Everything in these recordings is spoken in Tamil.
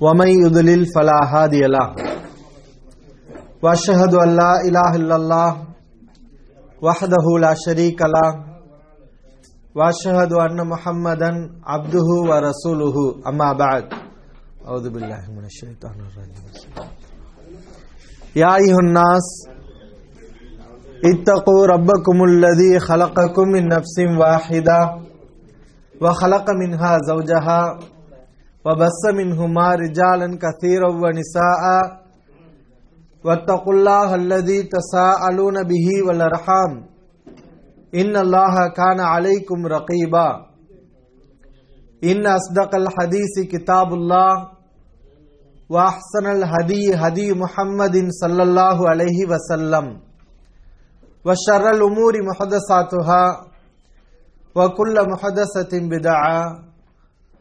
ومن يضلل فلا هادي له واشهد ان لا اله الا الله وحده لا شريك له واشهد ان محمدا عبده ورسوله اما بعد اعوذ بالله من الشيطان الرجيم يا ايها الناس اتقوا ربكم الذي خلقكم من نفس واحده وخلق منها زوجها وبث منهما رجالا كثيرا ونساء. واتقوا الله الذي تساءلون به والأرحام. إن الله كان عليكم رقيبا. إن أصدق الحديث كتاب الله. وأحسن الهدي هدي محمد صلى الله عليه وسلم. وشر الأمور محدثاتها. وكل محدثة بدعة.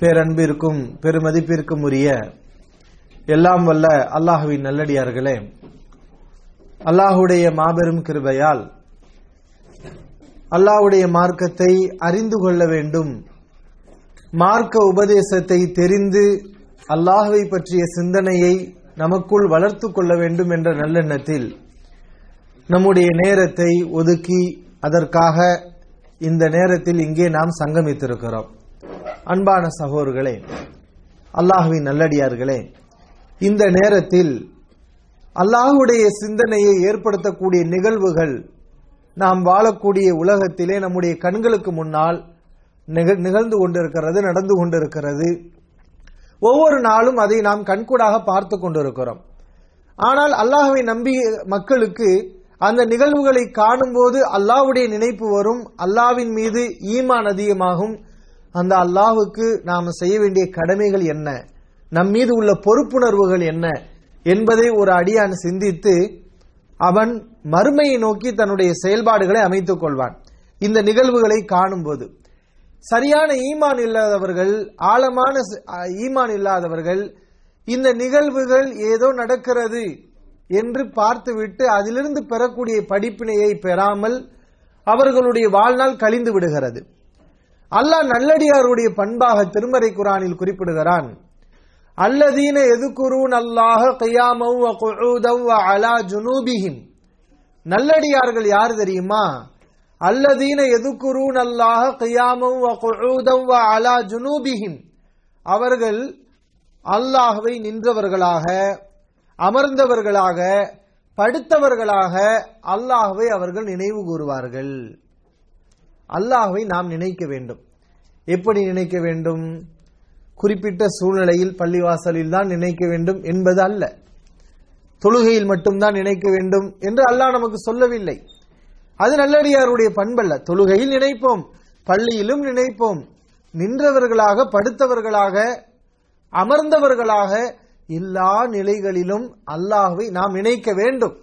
பேரன்பிற்கும் பெருமதிப்பிற்கும் உரிய எல்லாம் வல்ல அல்லாஹுவின் நல்லடியார்களே அல்லாஹுடைய மாபெரும் கிருபையால் அல்லாஹுடைய மார்க்கத்தை அறிந்து கொள்ள வேண்டும். மார்க்க உபதேசத்தை தெரிந்து அல்லாஹுவை பற்றிய சிந்தனையை நமக்குள் வளர்த்து கொள்ள வேண்டும் என்ற நல்லெண்ணத்தில் நம்முடைய நேரத்தை ஒதுக்கி அதற்காக இந்த நேரத்தில் இங்கே நாம் சங்கமித்திருக்கிறோம். அன்பான சகோதர்களே அல்லாஹுவின் நல்லடியார்களே இந்த நேரத்தில் அல்லாஹுடைய சிந்தனையை ஏற்படுத்தக்கூடிய நிகழ்வுகள் நாம் வாழக்கூடிய உலகத்திலே நம்முடைய கண்களுக்கு முன்னால் நிகழ்ந்து கொண்டிருக்கிறது நடந்து கொண்டிருக்கிறது. ஒவ்வொரு நாளும் அதை நாம் கண்கூடாக பார்த்து கொண்டிருக்கிறோம். ஆனால் அல்லாஹுவை நம்பி மக்களுக்கு அந்த நிகழ்வுகளை காணும்போது அல்லாவுடைய நினைப்பு வரும். அல்லாவின் மீது ஈமான் அதிகமாகும். அந்த அல்லாஹுக்கு நாம் செய்ய வேண்டிய கடமைகள் என்ன? நம் மீது உள்ள பொறுப்புணர்வுகள் என்ன? என்பதை ஒரு அடியான் சிந்தித்து அவன் மறுமையை நோக்கி தன்னுடைய செயல்பாடுகளை அமைத்துக் கொள்வான். இந்த நிகழ்வுகளை காணும்போது. சரியான ஈமான் இல்லாதவர்கள் ஆழமான ஈமான் இல்லாதவர்கள் இந்த நிகழ்வுகள் ஏதோ நடக்கிறது என்று பார்த்துவிட்டு அதிலிருந்து பெறக்கூடிய படிப்பினையை பெறாமல் அவர்களுடைய வாழ்நாள் கழிந்து விடுகிறது. அல்லாஹ் நல்லடியாருடைய பண்பாக திருமறை குரானில் குறிப்பிடுகிறான். அல்லதீன எதுக்குரூன் அல்லாஹ கையாமவ் அலா ஜுனூபிஹிம். நல்லடியார்கள் யார் தெரியுமா? அல்லதீன எதுக்குரூன் அல்லாஹ கையாமவ் அலா ஜுனூபிஹிம். அவர்கள் அல்லாஹவை நின்றவர்களாக அமர்ந்தவர்களாக படுத்தவர்களாக அல்லாஹவை அவர்கள் நினைவு கூறுவார்கள். அல்லாஹ்வை நாம் நினைக்க வேண்டும். எப்படி நினைக்க வேண்டும்? குறிப்பிட்ட சூழ்நிலையில் பள்ளிவாசலில் தான் நினைக்க வேண்டும் என்பது அல்ல. தொழுகையில் மட்டும்தான் நினைக்க வேண்டும் என்று அல்லாஹ் நமக்கு சொல்லவில்லை. அது நல்லடியாருடைய பண்பல்ல. தொழுகையில் நினைப்போம் பள்ளியிலும் நினைப்போம். நின்றவர்களாக படுத்தவர்களாக அமர்ந்தவர்களாக எல்லா நிலைகளிலும் அல்லாஹுவை நாம் நினைக்க வேண்டும்.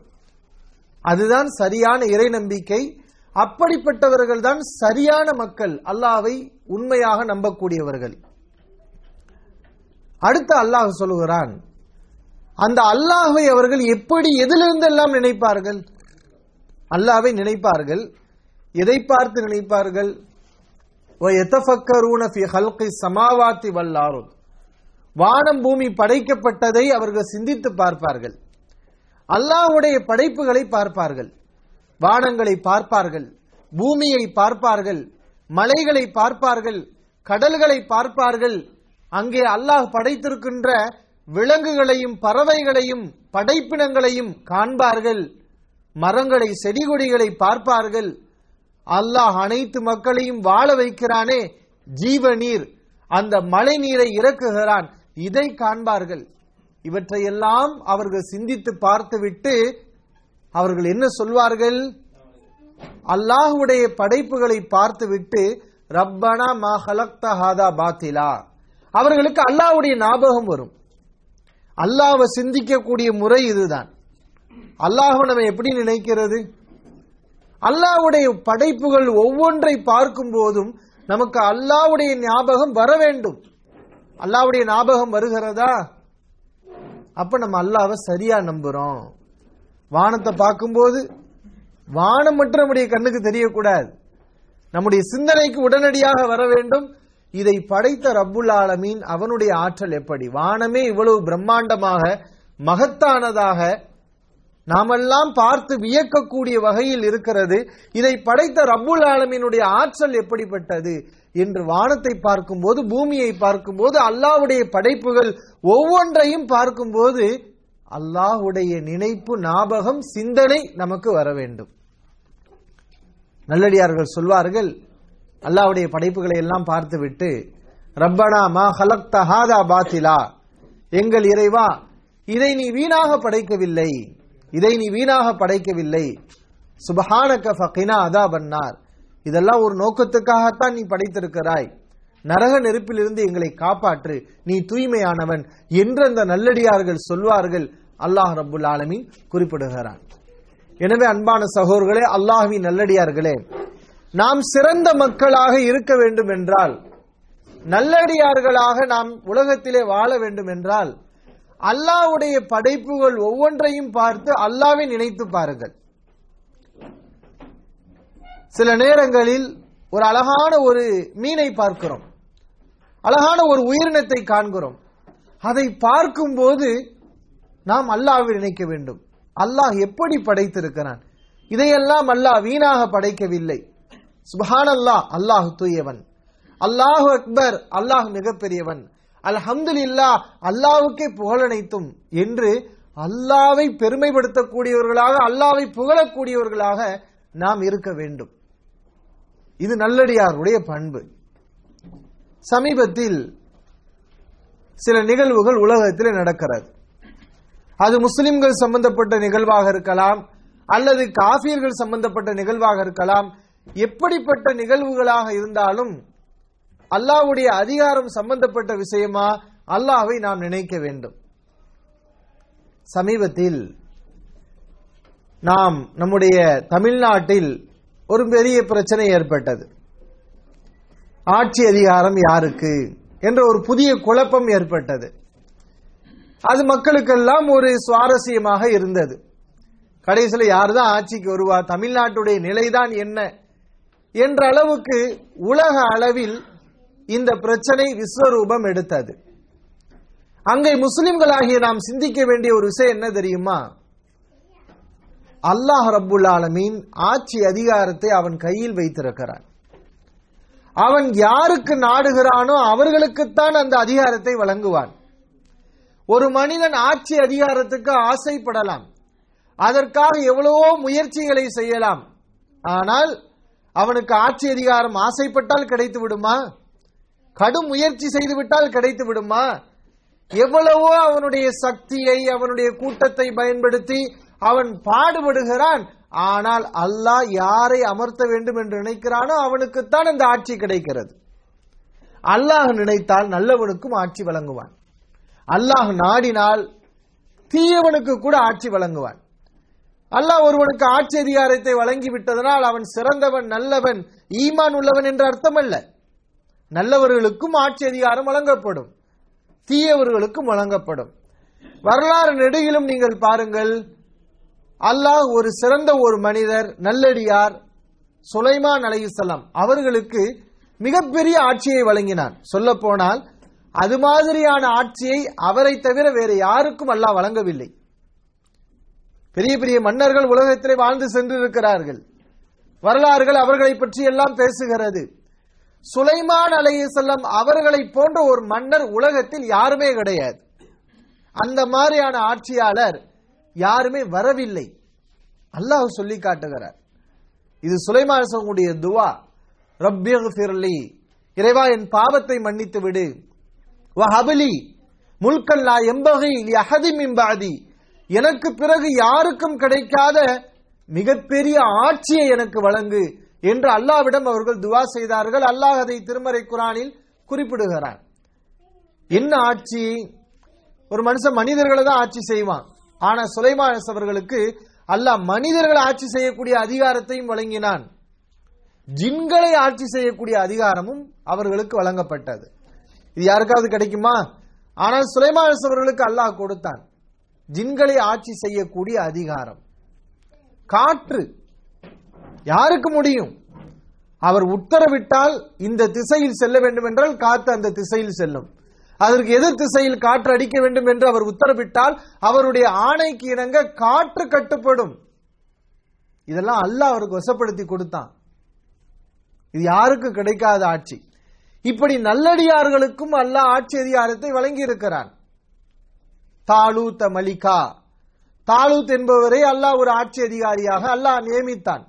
அதுதான் சரியான இறை நம்பிக்கை அப்படிப்பட்டவர்கள் தான் சரியான மக்கள். அல்லாவை உண்மையாக நம்பக்கூடியவர்கள். அடுத்த அல்லாஹ் சொல்லுகிறான் அந்த அல்லாஹை அவர்கள் எப்படி எதிலிருந்தெல்லாம் நினைப்பார்கள்? அல்லாவை நினைப்பார்கள் எதை பார்த்து நினைப்பார்கள்? சமாவாத்தி வல்லாரும் வானம் பூமி படைக்கப்பட்டதை அவர்கள் சிந்தித்து பார்ப்பார்கள். அல்லாஹுடைய படைப்புகளை பார்ப்பார்கள். வானங்களை பார்ப்பார்கள் பூமியை பார்ப்பார்கள் மலைகளை பார்ப்பார்கள் கடல்களை பார்ப்பார்கள். அங்கே அல்லாஹ் படைத்திருக்கின்ற விலங்குகளையும் பறவைகளையும் படைப்பினங்களையும் காண்பார்கள். மரங்களை செடி கொடிகளை பார்ப்பார்கள். அல்லாஹ் அனைத்து மக்களையும் வாழ வைக்கிறானே ஜீவ நீர் அந்த மழை நீரை இறக்குகிறான். இதை காண்பார்கள். இவற்றையெல்லாம் அவர்கள் சிந்தித்து பார்த்துவிட்டு அவர்கள் என்ன சொல்வார்கள்? அல்லாஹுடைய படைப்புகளை பார்த்துவிட்டு ரப்பனா மா ஹாதா பாத்திலா. அவர்களுக்கு அல்லாஹுடைய ஞாபகம் வரும். அல்லாஹை சிந்திக்கக்கூடிய முறை இதுதான். அல்லாஹ் நம்ம எப்படி நினைக்கிறது? அல்லாஹ்வுடைய படைப்புகள் ஒவ்வொன்றை பார்க்கும் போதும் நமக்கு அல்லாஹ்வுடைய ஞாபகம் வர வேண்டும். அல்லாஹ்வுடைய ஞாபகம் வருகிறதா? அப்ப நம்ம அல்லாவை சரியா நம்புறோம். வானத்தை பார்க்கும்போது வானம் மட்டும் நம்முடைய கண்ணுக்கு தெரியக்கூடாது. நம்முடைய சிந்தனைக்கு உடனடியாக வர வேண்டும். இதை படைத்த ரப்புல் ஆலமீன் அவனுடைய ஆற்றல் எப்படி? வானமே இவ்வளவு பிரம்மாண்டமாக மகத்தானதாக நாமெல்லாம் பார்த்து வியக்கக்கூடிய வகையில் இருக்கிறது. இதை படைத்த ரப்புல் ஆலமீனுடைய ஆற்றல் எப்படிப்பட்டது? என்று வானத்தை பார்க்கும்போது பூமியை பார்க்கும்போது அல்லாவுடைய படைப்புகள் ஒவ்வொன்றையும் பார்க்கும்போது அல்லாஹுடைய நினைப்பு ஞாபகம் சிந்தனை நமக்கு வர வேண்டும். நல்லடியார்கள் சொல்வார்கள் அல்லாஹ்வுடைய படைப்புகளை எல்லாம் பார்த்துவிட்டு ரப்பனா மா ஹலக் தஹாதா பாத்திலா. எங்கள் இறைவா இதை நீ வீணாக படைக்கவில்லை இதை நீ வீணாக படைக்கவில்லை. சுபஹானக ஃபகினா அதா பன்னார் இதெல்லாம் ஒரு நோக்கத்துக்காகத்தான் நீ படைத்திருக்கிறாய். நரக நெருப்பிலிருந்து எங்களை காப்பாற்று. நீ தூய்மையானவன் என்று அந்த நல்லடியார்கள் சொல்வார்கள் அல்லாஹ் ரபுல் ஆலமீன் குறிப்பிடுகிறான். எனவே அன்பான சகோர்களே அல்லாஹ்வின் நல்லடியார்களே நாம் சிறந்த மக்களாக இருக்க வேண்டும் என்றால் நல்லடியார்களாக நாம் உலகத்திலே வாழ வேண்டும் என்றால் அல்லாஹ்வுடைய படைப்புகள் ஒவ்வொன்றையும் பார்த்து அல்லாவை நினைத்து பாருங்கள். சில நேரங்களில் ஒரு அழகான ஒரு மீனை பார்க்கிறோம். அழகான ஒரு உயிரினத்தை காண்கிறோம். அதை பார்க்கும்போது நாம் அல்லாவை நினைக்க வேண்டும். அல்லாஹ் எப்படி படைத்திருக்கிறான்? இதையெல்லாம் அல்லாஹ் வீணாக படைக்கவில்லை. சுபஹான் அல்லாஹ் அல்லாஹ் தூயவன். அல்லாஹு அக்பர் அல்லாஹ் மிகப்பெரியவன். அல்ஹம்துலில்லா அல்லாஹ்வுக்கே புகழனைத்தும் என்று அல்லாவை பெருமைப்படுத்தக்கூடியவர்களாக அல்லாவை புகழக்கூடியவர்களாக நாம் இருக்க வேண்டும். இது நல்லடியாருடைய பண்பு. சமீபத்தில் சில நிகழ்வுகள் உலகத்தில் நடக்கிறது. அது முஸ்லிம்கள் சம்பந்தப்பட்ட நிகழ்வாக இருக்கலாம் அல்லது காபியர்கள் சம்பந்தப்பட்ட நிகழ்வாக இருக்கலாம். எப்படிப்பட்ட நிகழ்வுகளாக இருந்தாலும் அல்லாஹ்வுடைய அதிகாரம் சம்பந்தப்பட்ட விஷயமா அல்லாவை நாம் நினைக்க வேண்டும். சமீபத்தில் நாம் நம்முடைய தமிழ்நாட்டில் ஒரு பெரிய பிரச்சனை ஏற்பட்டது. ஆட்சி அதிகாரம் யாருக்கு? என்ற ஒரு புதிய குழப்பம் ஏற்பட்டது. அது மக்களுக்கெல்லாம் ஒரு சுவாரஸ்யமாக இருந்தது. கடைசியில் யார் தான் ஆட்சிக்கு வருவா? தமிழ்நாட்டுடைய நிலைதான் என்ன? என்ற அளவுக்கு உலக அளவில் இந்த பிரச்சனை விஸ்வரூபம் எடுத்தது. அங்கே முஸ்லிம்களாகிய நாம் சிந்திக்க வேண்டிய ஒரு விஷயம் என்ன தெரியுமா? அல்லாஹ் ரபுல் ஆலமீன் ஆட்சி அதிகாரத்தை அவன் கையில் வைத்திருக்கிறான். அவன் யாருக்கு நாடுகிறானோ அவர்களுக்குத்தான் அந்த அதிகாரத்தை வழங்குவான். ஒரு மனிதன் ஆட்சி அதிகாரத்துக்கு ஆசைப்படலாம். அதற்காக எவ்வளவோ முயற்சிகளை செய்யலாம். ஆனால் அவனுக்கு ஆட்சி அதிகாரம் ஆசைப்பட்டால் கிடைத்து விடுமா? கடும் முயற்சி செய்துவிட்டால் கிடைத்து விடுமா? எவ்வளவோ அவனுடைய சக்தியை அவனுடைய கூட்டத்தை பயன்படுத்தி அவன் பாடுபடுகிறான். ஆனால் அல்லாஹ் யாரை அமர்த்த வேண்டும் என்று நினைக்கிறானோ அவனுக்குத்தான் அந்த ஆட்சி கிடைக்கிறது. அல்லாஹ் நினைத்தால் நல்லவனுக்கும் ஆட்சி வழங்குவான். அல்லாஹ் நாடினால் தீயவனுக்கு கூட ஆட்சி வழங்குவான். அல்லாஹ் ஒருவனுக்கு ஆட்சி அதிகாரத்தை வழங்கி விட்டதனால் அவன் சிறந்தவன் நல்லவன் ஈமான் உள்ளவன் என்ற அர்த்தமல்ல. நல்லவர்களுக்கும் ஆட்சி அதிகாரம் வழங்கப்படும். தீயவர்களுக்கும் வழங்கப்படும். வரலாறு நெடுகிலும் நீங்கள் பாருங்கள் அல்லாஹ் ஒரு சிறந்த ஒரு மனிதர் நல்லடியார் சுலைமான் அலையுசல்லாம் அவர்களுக்கு மிகப்பெரிய ஆட்சியை வழங்கினான் சொல்ல போனால் அது மாதிரியான ஆட்சியை அவரை தவிர வேறு யாருக்கும் அல்லாஹ் வழங்கவில்லை. பெரிய பெரிய மன்னர்கள் உலகத்திலே வாழ்ந்து சென்றிருக்கிறார்கள். வரலாறுகள் அவர்களை பற்றி எல்லாம் பேசுகிறது. சுலைமான் அலையுசல்லம் அவர்களை போன்ற ஒரு மன்னர் உலகத்தில் யாருமே கிடையாது. அந்த மாதிரியான ஆட்சியாளர் யாருமே வரவில்லை. அல்லாஹ் சொல்லி காட்டுகிறார். இது சுலைமானுடைய துவா. ரப்பியர்லி இறைவா என் பாவத்தை மன்னித்து விடு. வஹபலி. முல்கல்லா எம்பகை அகதி மிம்பாதி எனக்கு பிறகு யாருக்கும் கிடைக்காத மிகப்பெரிய ஆட்சியை எனக்கு வழங்கு என்று அல்லாவிடம் அவர்கள் துவா செய்தார்கள். அல்லாஹ் அதை திருமறை குரானில் குறிப்பிடுகிறார். என்ன ஆட்சி? ஒரு மனுஷன் மனிதர்களை தான் ஆட்சி செய்வான். ஆனா சுலைமான் அவர்களுக்கு அல்லாஹ் மனிதர்கள் ஆட்சி செய்யக்கூடிய அதிகாரத்தையும் வழங்கினான். ஜின்களை ஆட்சி செய்யக்கூடிய அதிகாரமும் அவர்களுக்கு வழங்கப்பட்டது. இது யாருக்காவது கிடைக்குமா? ஆனால் சுலைமான் அவர்களுக்கு அல்லாஹ் கொடுத்தான். ஜின்களை ஆட்சி செய்யக்கூடிய அதிகாரம். காற்று. யாருக்கு முடியும்? அவர் உத்தரவிட்டால் இந்த திசையில் செல்ல வேண்டும் என்றால் காற்று அந்த திசையில் செல்லும். அதற்கு எதிர் திசையில் காற்று அடிக்க வேண்டும் என்று அவர் உத்தரவிட்டால் அவருடைய ஆணைக்கு இணங்க காற்று கட்டுப்படும். இதெல்லாம் அல்லாஹ் அவருக்கு வசப்படுத்தி கொடுத்தான். இது யாருக்கு கிடைக்காத ஆட்சி? இப்படி நல்லடியார்களுக்கும் அல்லாஹ் ஆட்சி அதிகாரத்தை வழங்கி இருக்கிறான் தாலூத்த மலிகா. தாலூத் என்பவரை அல்லாஹ் ஒரு ஆட்சி அதிகாரியாக அல்லாஹ் நியமித்தான்.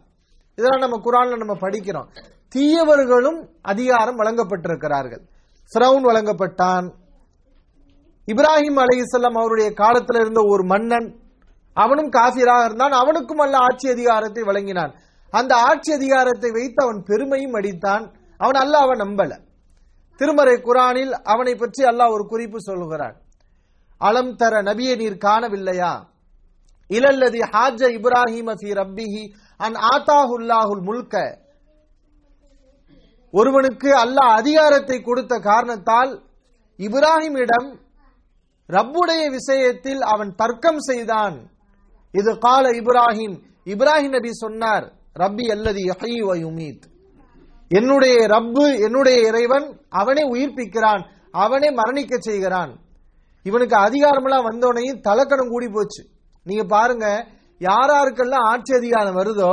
இதெல்லாம் நம்ம குரான்ல நம்ம படிக்கிறோம். தீயவர்களும் அதிகாரம் வழங்கப்பட்டிருக்கிறார்கள். சிரவுன் வழங்கப்பட்டான். இப்ராஹிம் அலைஹிஸ்ஸலாம் அவருடைய காலத்தில் இருந்த ஒரு மன்னன். அவனும் காஃபிராக இருந்தான். அவனுக்கும் அல்ல ஆட்சி அதிகாரத்தை வழங்கினான். அந்த ஆட்சி அதிகாரத்தை வைத்து அவன் பெருமையும் அடித்தான். அவன் அல்ல அவன் நம்பல. திருமறை குரானில் அவனை பற்றி அல்லாஹ் ஒரு குறிப்பு சொல்லுகிறான். அலம் தர நபியை நீர் காணவில்லையா? இலல்லதி ஹாஜ இப்ராஹிம் ஃபி ரப்பிஹி அன் ஆத்தாஹுல்லாஹுல் முல்க. ஒருவனுக்கு அல்லாஹ் அதிகாரத்தை கொடுத்த காரணத்தால் இப்ராஹிமிடம் ரப்புடைய விஷயத்தில் அவன் தர்க்கம் செய்தான். இது கால இப்ராஹிம். இப்ராஹிம் நபி சொன்னார் ரப்பி அல்லது யுமீத். என்னுடைய ரப்பு என்னுடைய இறைவன் அவனே உயிர்ப்பிக்கிறான் அவனே மரணிக்க செய்கிறான். இவனுக்கு அதிகாரமெல்லாம் வந்தோடனையும் தலக்கணம் கூடி போச்சு. நீங்க பாருங்க யாராருக்கெல்லாம் ஆட்சி அதிகாரம் வருதோ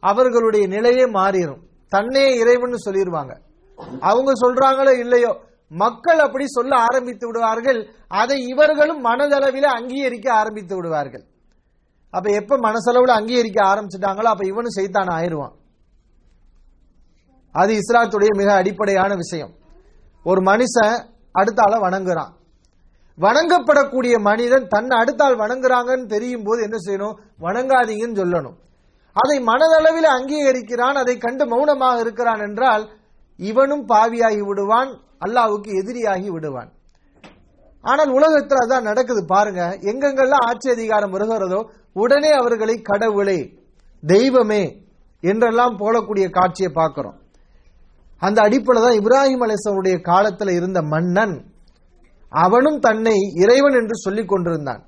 அவர்களுடைய நிலையே மாறிடும் தன்னே இறைவன் சொல்லிடுவாங்க அவங்க சொல்றாங்களோ இல்லையோ மக்கள் அப்படி சொல்ல ஆரம்பித்து விடுவார்கள். அதை இவர்களும் மனதளவில் அங்கீகரிக்க ஆரம்பித்து விடுவார்கள். அப்ப எப்ப மனசளவில் அங்கீகரிக்க ஆரம்பிச்சிட்டாங்களோ அப்ப இவனும் செய்தான் ஆயிடுவான். அது இஸ்லாத்துடைய மிக அடிப்படையான விஷயம். ஒரு மனுஷன் அடுத்தால வணங்குறான். வணங்கப்படக்கூடிய மனிதன் தன்னை அடுத்தால் வணங்குறாங்கன்னு தெரியும் போது என்ன செய்யணும்? வணங்காதீங்கன்னு சொல்லணும். அதை மனதளவில் அங்கீகரிக்கிறான் அதை கண்டு மௌனமாக இருக்கிறான் என்றால் இவனும் பாவியாகி விடுவான் அல்லாவுக்கு எதிரியாகி விடுவான். ஆனால் உலகத்தில் அதான் நடக்குது பாருங்க. எங்கெங்கெல்லாம் ஆட்சி அதிகாரம் வருகிறதோ உடனே அவர்களை கடவுளே தெய்வமே என்றெல்லாம் போலக்கூடிய காட்சியை பார்க்கிறோம். அந்த அடிப்படையில் தான் இப்ராஹிம் அலிசனுடைய காலத்தில் இருந்த மன்னன் அவனும் தன்னை இறைவன் என்று சொல்லிக் கொண்டிருந்தான்.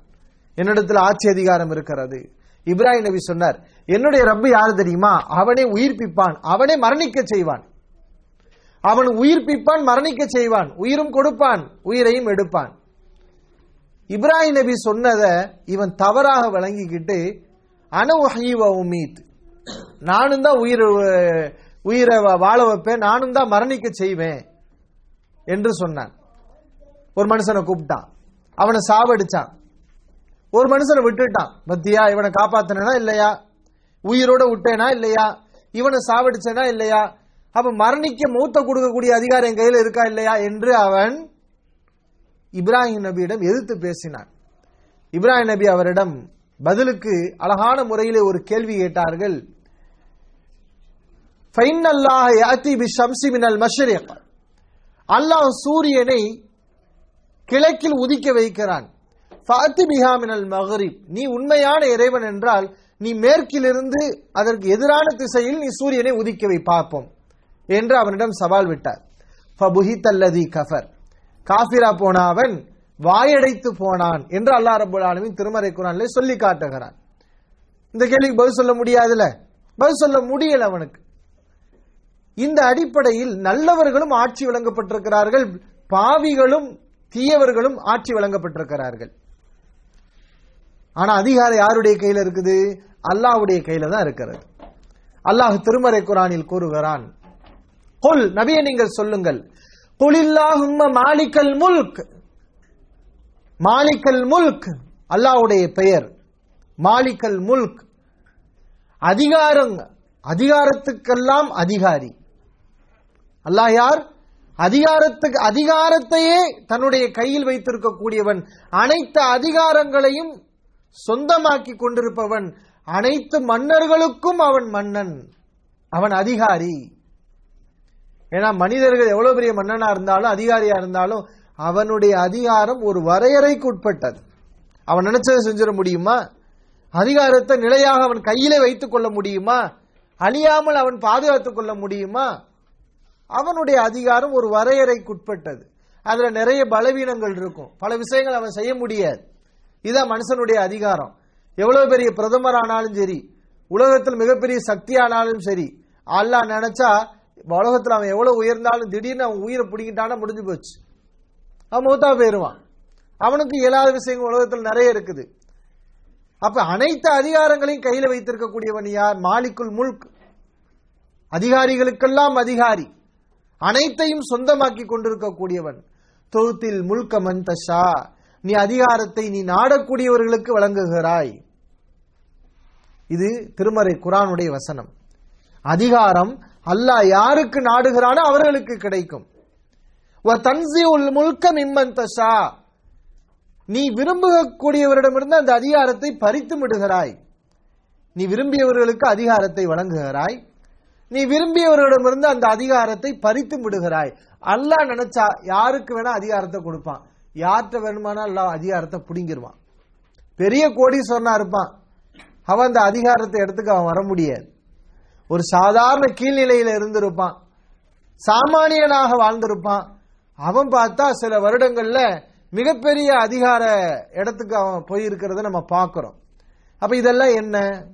என்னிடத்தில் ஆட்சி அதிகாரம் இருக்கிறது. இப்ராஹிம் நபி சொன்னார் என்னுடைய ரப்பு யார் தெரியுமா? அவனே உயிர்ப்பிப்பான். அவனே மரணிக்க செய்வான். அவன் உயிர்ப்பிப்பான் மரணிக்க செய்வான். உயிரும் கொடுப்பான் உயிரையும் எடுப்பான். இப்ராஹிம் நபி சொன்னதை இவன் தவறாக வழங்கிக்கிட்டு அணு உமீத். நானும் தான் உயிர் உயிரை வாழ வைப்பேன். நானும் தான் மரணிக்க செய்வேன். என்று சொன்னான். ஒரு மனுஷனை கூப்பிட்டான். அவனை சாவடிச்சான். ஒரு மனுஷனை விட்டுட்டான். பத்தியா இவனை காப்பாத்தினா இல்லையா? உயிரோட விட்டேனா இல்லையா? இவனை சாவடிச்சனா இல்லையா? அப்ப மரணிக்க மூத்த கொடுக்கக்கூடிய அதிகாரம் என் கையில் இருக்கா இல்லையா என்று அவன் இப்ராஹிம் நபியிடம் எதிர்த்து பேசினான். இப்ராஹிம் நபி அவரிடம் பதிலுக்கு அழகான முறையிலே ஒரு கேள்வி கேட்டார்கள். அல்லாஹ் சூரியனை கிழக்கில் உதிக்க வைக்கிறான். மகரிப் நீ உண்மையான இறைவன் என்றால் நீ மேற்கிலிருந்து அதற்கு எதிரான திசையில் நீ சூரியனை உதிக்க வை பார்ப்போம் என்று அவனிடம் சவால் விட்டார். ஃபபுஹித்தல்லதி கஃபர். காஃபிரா போனாவன் வாயடைத்து போனான் என்று அல்லா ரபுல் ஆலமின் திருமறை குரான்ல சொல்லி காட்டுகிறான். இந்த கேள்விக்கு பதில் சொல்ல முடியாதுல பதில் சொல்ல முடியல அவனுக்கு. இந்த அடிப்படையில் நல்லவர்களும் ஆட்சி வழங்கப்பட்டிருக்கிறார்கள் பாவிகளும் தீயவர்களும் ஆட்சி வழங்கப்பட்டிருக்கிறார்கள். ஆனா அதிகாரம் யாருடைய கையில இருக்குது? அல்லாஹ்வுடைய கையில தான் இருக்கிறது. அல்லாஹ் திருமறை குரானில் கூறுகிறான் கொல் நபியை நீங்கள் சொல்லுங்கள். குலில்லாஹும்ம மாலிக்கல் முல்க். மாலிக்கல் முல்க் அல்லாஹ்வுடைய பெயர். மாலிக்கல் முல்க். அதிகாரம் அதிகாரத்துக்கெல்லாம் அதிகாரி. அல்லாஹ் யார்? அதிகாரத்துக்கு அதிகாரத்தையே தன்னுடைய கையில் வைத்திருக்கக்கூடியவன். அனைத்து அதிகாரங்களையும் சொந்தமாக்கி கொண்டிருப்பவன். அனைத்து மன்னர்களுக்கும் அவன் மன்னன். அவன் அதிகாரி. ஏன்னா மனிதர்கள் எவ்வளவு பெரிய மன்னனா இருந்தாலும் அதிகாரியா இருந்தாலும் அவனுடைய அதிகாரம் ஒரு வரையறைக்கு உட்பட்டது. அவன் நினைச்சதை செஞ்சிட முடியுமா? அதிகாரத்தை நிலையாக அவன் கையிலே வைத்துக் கொள்ள முடியுமா? அழியாமல் அவன் பாதுகாத்துக் கொள்ள முடியுமா? அவனுடைய அதிகாரம் ஒரு வரையறைக்குட்பட்டது அதுல நிறைய பலவீனங்கள் இருக்கும். பல விஷயங்கள் அவன் செய்ய முடியாது. இதுதான் மனுஷனுடைய அதிகாரம். எவ்வளவு பெரிய பிரதமர் ஆனாலும் சரி உலகத்தில் மிகப்பெரிய சக்தி ஆனாலும் சரி அல்லா நினைச்சா உலகத்தில் அவன் எவ்வளவு உயர்ந்தாலும் திடீர்னு அவன் உயிரை பிடிக்கிட்டானா முடிஞ்சு போச்சு. அவன் மூத்தா போயிருவான். அவனுக்கு இயலாத விஷயங்கள் உலகத்தில் நிறைய இருக்குது. அப்ப அனைத்து அதிகாரங்களையும் கையில வைத்திருக்கக்கூடியவன் யார்? மாலிக்குள் முல்க். அதிகாரிகளுக்கெல்லாம் அதிகாரி. அனைத்தையும் சொந்தமாக்கி கொண்டிருக்கக்கூடியவன். தொகுத்தில் முல்கமன் தஷா. நீ அதிகாரத்தை நீ நாடக்கூடியவர்களுக்கு வழங்குகிறாய். இது திருமறை குரானுடைய வசனம். அதிகாரம் அல்லாஹ் யாருக்கு நாடுகிறானோ அவர்களுக்கு கிடைக்கும். முல்க மிம்மன் தஷா. நீ விரும்பக்கூடியவரிடமிருந்து அந்த அதிகாரத்தை பறித்து விடுகிறாய். நீ விரும்பியவர்களுக்கு அதிகாரத்தை வழங்குகிறாய். நீ விரும்பியவர்களிடமிருந்து அந்த அதிகாரத்தை பறித்து விடுகிறாய். அல்லாஹ் நினைச்சா யாருக்கு வேணா அதிகாரத்தை கொடுப்பான். யார்கிட்ட வேணுமானா எல்லா அதிகாரத்தை பிடுங்கிடுவான் பெரிய கோடீஸ்வரனா இருப்பான். அவன் அந்த அதிகாரத்தை எடுத்துக்க அவன் வர முடியாது. ஒரு சாதாரண கீழ்நிலையில இருந்திருப்பான். சாமானியனாக வாழ்ந்திருப்பான். அவன் பார்த்தா சில வருடங்கள்ல மிகப்பெரிய அதிகார இடத்துக்கு அவன் போயிருக்கிறத நம்ம பார்க்கிறோம். அப்ப இதெல்லாம் என்ன?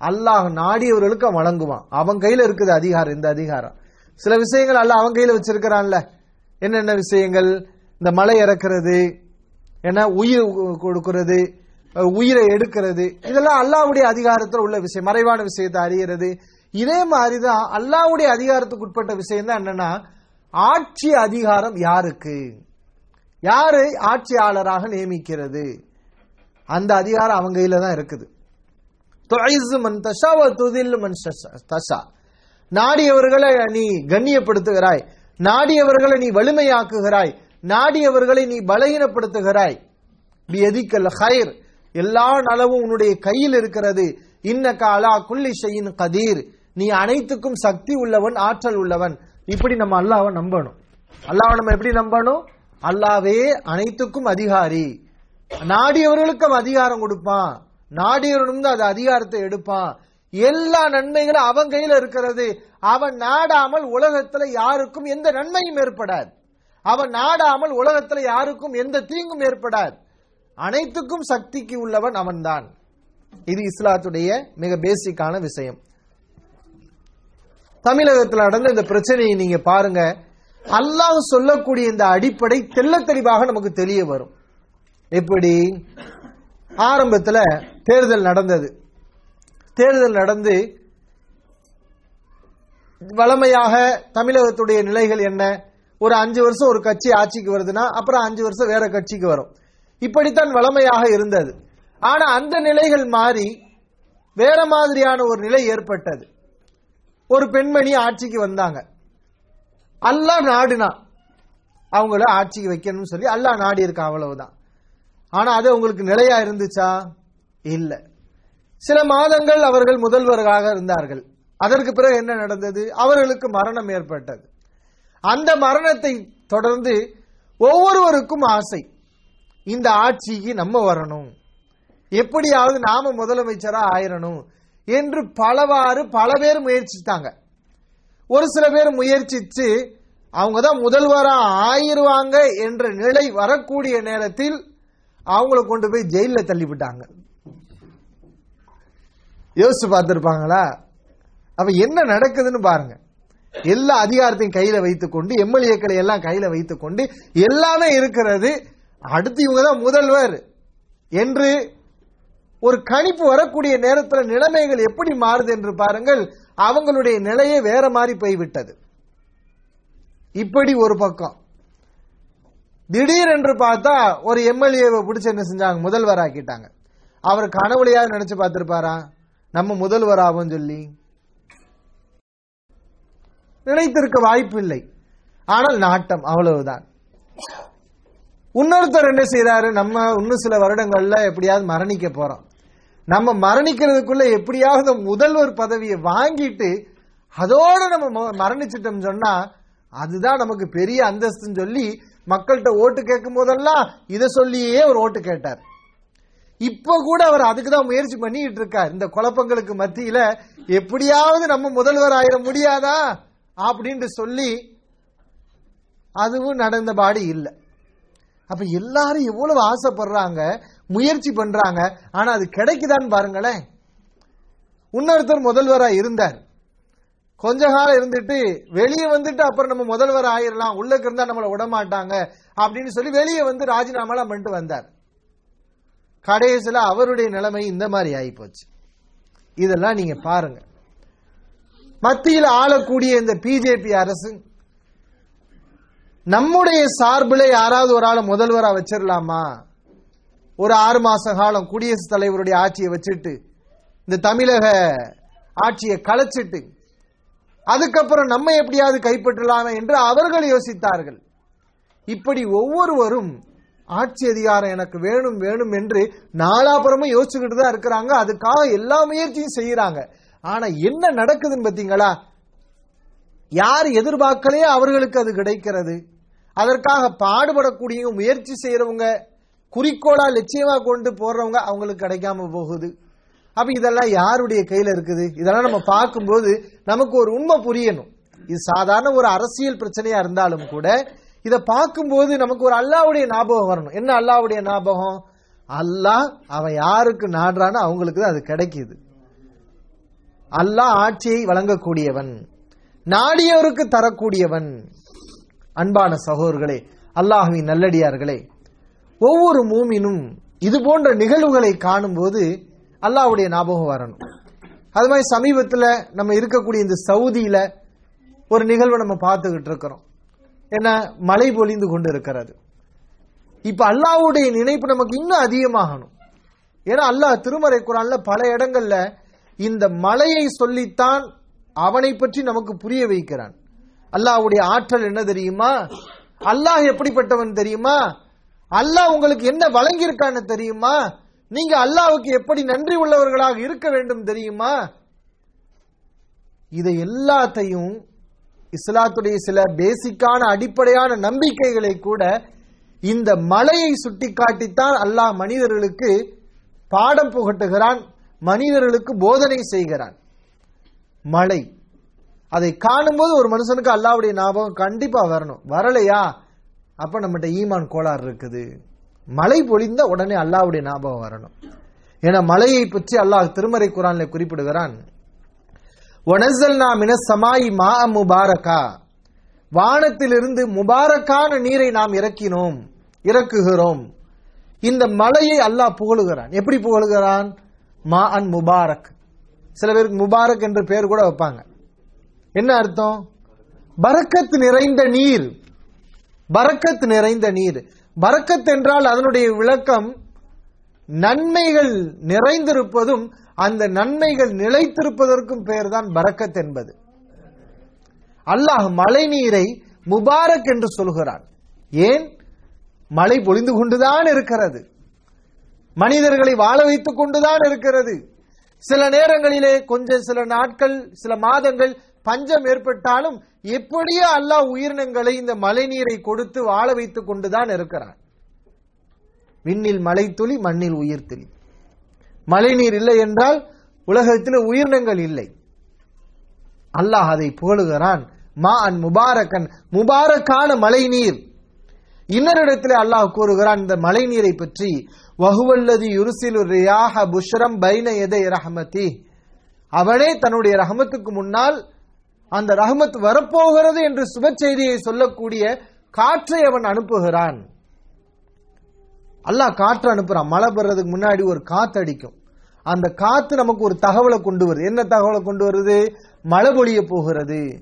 அல்லாஹ் நாடியவர்களுக்கு அவன் வழங்குவான். அவன் கையில இருக்குது அதிகாரம் இந்த அதிகாரம். சில விஷயங்கள் அல்ல அவன் கையில வச்சிருக்கிறான்ல. என்னென்ன விஷயங்கள்? இந்த மலை இறக்குறது ஏன்னா உயிர் கொடுக்கிறது உயிரை எடுக்கிறது இதெல்லாம் அல்லாவுடைய அதிகாரத்தில் உள்ள விஷயம் மறைவான விஷயத்தை அறிகிறது. இதே மாதிரிதான் அல்லாவுடைய அதிகாரத்துக்கு உட்பட்ட விஷயம் தான் என்னன்னா ஆட்சி அதிகாரம் யாருக்கு? யாரு ஆட்சியாளராக நியமிக்கிறது? அந்த அதிகாரம் அவங்க கையில தான் இருக்குது. தஷா தஷா. நாடியவர்களை நீ கண்ணியப்படுத்துகிறாய். நாடியவர்களை நீ வலிமையாக்குகிறாய். நாடியவர்களை நீ பலகீனப்படுத்துகிறாய். பியதிக்கல் ஹைர் எல்லா நலவும் உன்னுடைய கையில் இருக்கிறது. இன்னக அலா குல்லி ஷையின் கதீர். நீ அனைத்துக்கும் சக்தி உள்ளவன் ஆற்றல் உள்ளவன். இப்படி நம்ம அல்லாவை நம்பணும். அல்லாவை நம்ம எப்படி நம்பணும்? அல்லாவே அனைத்துக்கும் அதிகாரி. நாடியவர்களுக்கும் அதிகாரம் கொடுப்பான். நாடியவர்களும் அது அதிகாரத்தை எடுப்பான். எல்லா நன்மைகளும் அவன் கையில இருக்கிறது. அவன் நாடாமல் உலகத்துல யாருக்கும் எந்த நன்மையும் ஏற்படாது. அவன் நாடாமல் உலகத்துல யாருக்கும் எந்த தீங்கும் ஏற்படாது. அனைத்துக்கும் சக்திக்கு உள்ளவன் அவன்தான். இது இஸ்லாத்துடைய மிக பேசிக்கான விஷயம். தமிழகத்தில் நடந்த இந்த பிரச்சனையை நீங்க பாருங்க. அல்லாஹ் சொல்லக்கூடிய இந்த அடிப்படை தெல்ல தெளிவாக நமக்கு தெரிய வரும். எப்படி? ஆரம்பத்தில் தேர்தல் நடந்தது. தேர்தல் நடந்து வளமையாக தமிழகத்துடைய நிலைகள் என்ன? ஒரு அஞ்சு வருஷம் ஒரு கட்சி ஆட்சிக்கு வருதுன்னா அப்புறம் அஞ்சு வருஷம் வேற கட்சிக்கு வரும். இப்படித்தான் வளமையாக இருந்தது. ஆனா அந்த நிலைகள் மாறி வேற மாதிரியான ஒரு நிலை ஏற்பட்டது. ஒரு பெண்மணி ஆட்சிக்கு வந்தாங்க. அல்லாஹ் நாடுனா அவங்கள ஆட்சிக்கு வைக்கணும்னு சொல்லி அல்லா நாடி இருக்கா அவ்வளவுதான். ஆனா அது உங்களுக்கு நிலையா இருந்துச்சா? இல்ல. சில மாதங்கள் அவர்கள் முதல்வராக இருந்தார்கள். அதற்கு பிறகு என்ன நடந்தது? அவர்களுக்கு மரணம் ஏற்பட்டது. அந்த மரணத்தை தொடர்ந்து ஒவ்வொருவருக்கும் ஆசை. இந்த ஆட்சிக்கு நம்ம வரணும். எப்படியாவது நாம முதலமைச்சரா ஆயிரணும் என்று பலவாறு பல பேர் முயற்சித்தாங்க. ஒரு சில பேர் முயற்சிச்சு அவங்க தான் முதல்வரா ஆயிருவாங்க என்ற நிலை வரக்கூடிய நேரத்தில் அவங்கள கொண்டு போய் ஜெயில தள்ளிவிட்டாங்க யோசிச்சு பார்த்துருப்பாங்களா? அப்ப என்ன நடக்குதுன்னு பாருங்க. எல்லா அதிகாரத்தையும் கையில வைத்துக்கொண்டு எம்எல்ஏக்களை எல்லாம் கையில வைத்துக்கொண்டு எல்லாமே இருக்கிறது. அடுத்து இவங்க தான் முதல்வர். என்று ஒரு கணிப்பு வரக்கூடிய நேரத்தில் நிலைமைகள் எப்படி மாறுது என்று பாருங்கள். அவங்களுடைய நிலையே வேற மாதிரி போய்விட்டது. இப்படி ஒரு பக்கம். திடீர் என்று பார்த்தா ஒரு எம்எல்ஏவை பிடிச்சி என்ன செஞ்சாங்க? முதல்வர் ஆக்கிட்டாங்க அவர் கனவுலையாவது நினைச்சு பார்த்திருப்பாரா? நம்ம முதல்வர் ஆகும் சொல்லி. நினைத்திருக்க வாய்ப்பில்லை. ஆனால் நாட்டம் அவ்வளவுதான். இன்னொருத்தர் என்ன செய்யறாரு நம்ம இன்னும் சில வருடங்கள்ல எப்படியாவது மரணிக்க போறோம். நம்ம மரணிக்கிறதுக்குள்ள எப்படியாவது முதல்வர் பதவியை வாங்கிட்டு அதோட நம்ம ம- மரணிச்சிட்டோம் சொன்னா அதுதான் நமக்கு பெரிய அந்தஸ்துன்னு சொல்லி மக்கள்கிட்ட ஓட்டு கேட்கும் போதெல்லாம் இதை சொல்லியே அவர் ஓட்டு கேட்டார். இப்ப கூட அவர் அதுக்கு தான் முயற்சி பண்ணிட்டு இருக்கார். இந்த குழப்பங்களுக்கு மத்தியில எப்படியாவது நம்ம முதல்வர் ஆயிட முடியாதா? அப்படின்னு சொல்லி அதுவும் நடந்தபாடு இல்லை. அப்ப எல்லாரும் எவ்வளவு ஆசைப்படுறாங்க முயற்சி பண்றாங்க ஆனா அது கிடைக்குதான்னு பாருங்களேன். இன்னொருத்தர் முதல்வரா இருந்தார். கொஞ்ச காலம் இருந்துட்டு வெளியே வந்துட்டு அப்புறம் நம்ம முதல்வர் ஆயிரலாம் உள்ளக்கு இருந்தா நம்மளை விடமாட்டாங்க அப்படின்னு சொல்லி வெளியே வந்து ராஜினாமாலாம் பண்ணிட்டு வந்தார். கடைசியில் அவருடைய நிலைமை இந்த மாதிரி ஆகி போச்சு இதெல்லாம் நீங்க பாருங்க. மத்தியில் ஆளக்கூடிய இந்த பிஜேபி அரசு நம்முடைய சார்பில் யாராவது ஒரு ஆளை முதல்வராக வச்சிடலாமா ஒரு ஆறு மாச காலம் குடியரசுத் தலைவருடைய ஆட்சியை வச்சுட்டு இந்த தமிழக ஆட்சியை கலைச்சிட்டு அதுக்கப்புறம் நம்ம எப்படியாவது கைப்பற்றலாமே என்று அவர்கள் யோசித்தார்கள். இப்படி ஒவ்வொருவரும் ஆட்சி அதிகாரம் எனக்கு வேணும் வேணும் என்று நாலாபுறமும் யோசிச்சுக்கிட்டு தான் இருக்கிறாங்க. அதுக்காக எல்லா முயற்சியும் செய்யறாங்க ஆனா என்ன நடக்குதுன்னு பாத்தீங்களா? யார் எதிர்பார்க்கலையோ அவர்களுக்கு அது கிடைக்கிறது. அதற்காக பாடுபடக்கூடிய முயற்சி செய்யறவங்க குறிக்கோளா லட்சியமா கொண்டு போடுறவங்க அவங்களுக்கு கிடைக்காம போகுது. அப்ப இதெல்லாம் யாருடைய கையில இருக்குது? இதெல்லாம் நம்ம பார்க்கும்போது நமக்கு ஒரு உண்மை புரியணும். இது சாதாரண ஒரு அரசியல் பிரச்சனையா இருந்தாலும் கூட இதை பார்க்கும்போது நமக்கு ஒரு அல்லாவுடைய ஞாபகம் வரணும். என்ன அல்லாவுடைய ஞாபகம்? அல்லாஹ் அவன் யாருக்கு நாடுறானோ அவங்களுக்கு தான் அது கிடைக்குது. அல்லாஹ் ஆட்சியை வழங்கக்கூடியவன் நாடியவருக்கு தரக்கூடியவன். அன்பான சகோதர்களே அல்லாஹுவின் நல்லடியார்களே ஒவ்வொரு மூமினும் இது போன்ற நிகழ்வுகளை காணும்போது அல்லாஹ்வுடைய ஞாபகம் வரணும். அது மாதிரி சமீபத்தில் நம்ம இருக்கக்கூடிய இந்த சவுதியில் ஒரு நிகழ்வை நம்ம பார்த்துக்கிட்டு இருக்கிறோம். ஏன்னா மழை பொழிந்து கொண்டு இருக்கிறது இப்போ அல்லாஹ்வுடைய நினைப்பு நமக்கு இன்னும் அதிகமாகணும். ஏன்னா அல்லாஹ் திருமறை குரான்ல பல இடங்கள்ல இந்த மலையை சொல்லித்தான் அவனை பற்றி நமக்கு புரிய வைக்கிறான். அல்லாஹ்வுடைய ஆற்றல் என்ன தெரியுமா? அல்லாஹ் எப்படிப்பட்டவன் தெரியுமா? அல்லாஹ் உங்களுக்கு என்ன வழங்கியிருக்கான்னு தெரியுமா? நீங்க அல்லாஹுக்கு எப்படி நன்றி உள்ளவர்களாக இருக்க வேண்டும் தெரியுமா? இதை எல்லாத்தையும் இஸ்லாத்துடைய சில பேசிக்கான அடிப்படையான நம்பிக்கைகளை கூட இந்த மலையை சுட்டிக்காட்டித்தான் அல்லாஹ் மனிதர்களுக்கு பாடம் புகட்டுகிறான். மனிதர்களுக்கு போதனை செய்கிறான். மழை. அதை காணும்போது ஒரு மனுஷனுக்கு அல்லாவுடைய ஞாபகம் கண்டிப்பா வரணும். வரலையா? அப்ப நம்மகிட்ட ஈமான் கோளாறு இருக்குது. மழை பொழிந்த உடனே அல்லாவுடைய ஞாபகம் வரணும். ஏன்னா மலையை பற்றி அல்லாஹ் திருமறை குரான்ல குறிப்பிடுகிறான். ஒனசல்னா மின சமாயி மா முபாரகா வானத்திலிருந்து முபாரக்கான நீரை நாம் இறக்கினோம் இறக்குகிறோம். இந்த மலையை அல்லாஹ் புகழுகிறான். எப்படி புகழுகிறான்? மா அன் முபாரக். சில பேருக்கு முபாரக் என்ற பெயர் கூட வைப்பாங்க. என்ன அர்த்தம்? பரக்கத் நிறைந்த நீர். பரக்கத் நிறைந்த நீர். பரக்கத் என்றால் அதனுடைய விளக்கம் நன்மைகள் நிறைந்திருப்பதும் அந்த நன்மைகள் நிலைத்திருப்பதற்கும் பெயர்தான் பரக்கத் என்பது. அல்லாஹ் மழை நீரை முபாரக் என்று சொல்கிறான். ஏன்? மழை பொழிந்து கொண்டுதான் இருக்கிறது. மனிதர்களை வாழ வைத்துக் கொண்டுதான் இருக்கிறது. சில நேரங்களிலே கொஞ்சம் சில நாட்கள் சில மாதங்கள் பஞ்சம் ஏற்பட்டாலும் எப்படியோ அல்லாஹ் உயிரினங்களை இந்த மழை நீரை கொடுத்து வாழ வைத்துக் கொண்டுதான் இருக்கிறான். விண்ணில் மழை துளி மண்ணில் உயிர் துளி மழை நீர் இல்லை என்றால் உலகத்தில் உயிரினங்கள் இல்லை. அல்லாஹ் அதை புகழுகிறான். மா அன் முபாரக்கன் முபாரக்கான மழை நீர். இன்னொரு இடத்துல அல்லாஹ் கூறுகிறான் இந்த மழை நீரை பற்றி வகுவல்லதி யுருசிலு ரியாக புஷ்ரம் பைன எதை ரஹமதி. அவனே தன்னுடைய ரஹமத்துக்கு முன்னால் அந்த ரஹமத் வரப்போகிறது என்று சுப செய்தியை சொல்லக்கூடிய காற்றை அவன் அனுப்புகிறான். அல்லாஹ் காற்று அனுப்புறான். மழை பெறதுக்கு முன்னாடி ஒரு காத்து அடிக்கும். அந்த காத்து நமக்கு ஒரு தகவலை கொண்டு வருது. என்ன தகவலை கொண்டு வருது? மழை பொழிய போகிறது.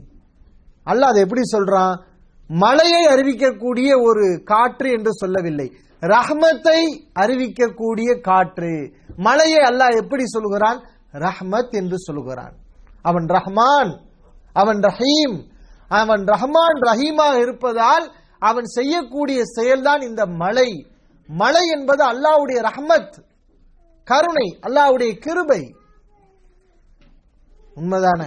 அல்லாஹ் அதை எப்படி சொல்றான்? மழையை அறிவிக்கக்கூடிய ஒரு காற்று என்று சொல்லவில்லை. ரஹ்மத்தை அறிவிக்கக்கூடிய காற்று. மழையை அல்லாஹ் எப்படி சொல்கிறான்? ரஹ்மத் என்று சொல்கிறான். அவன் ரஹ்மான் அவன் ரஹீம் அவன் ரஹ்மான் ரஹீமாக இருப்பதால் அவன் செய்யக்கூடிய செயல்தான் இந்த மழை மழை என்பது அல்லாவுடைய ரஹ்மத் கருணை அல்லாவுடைய கிருபை. உண்மைதான?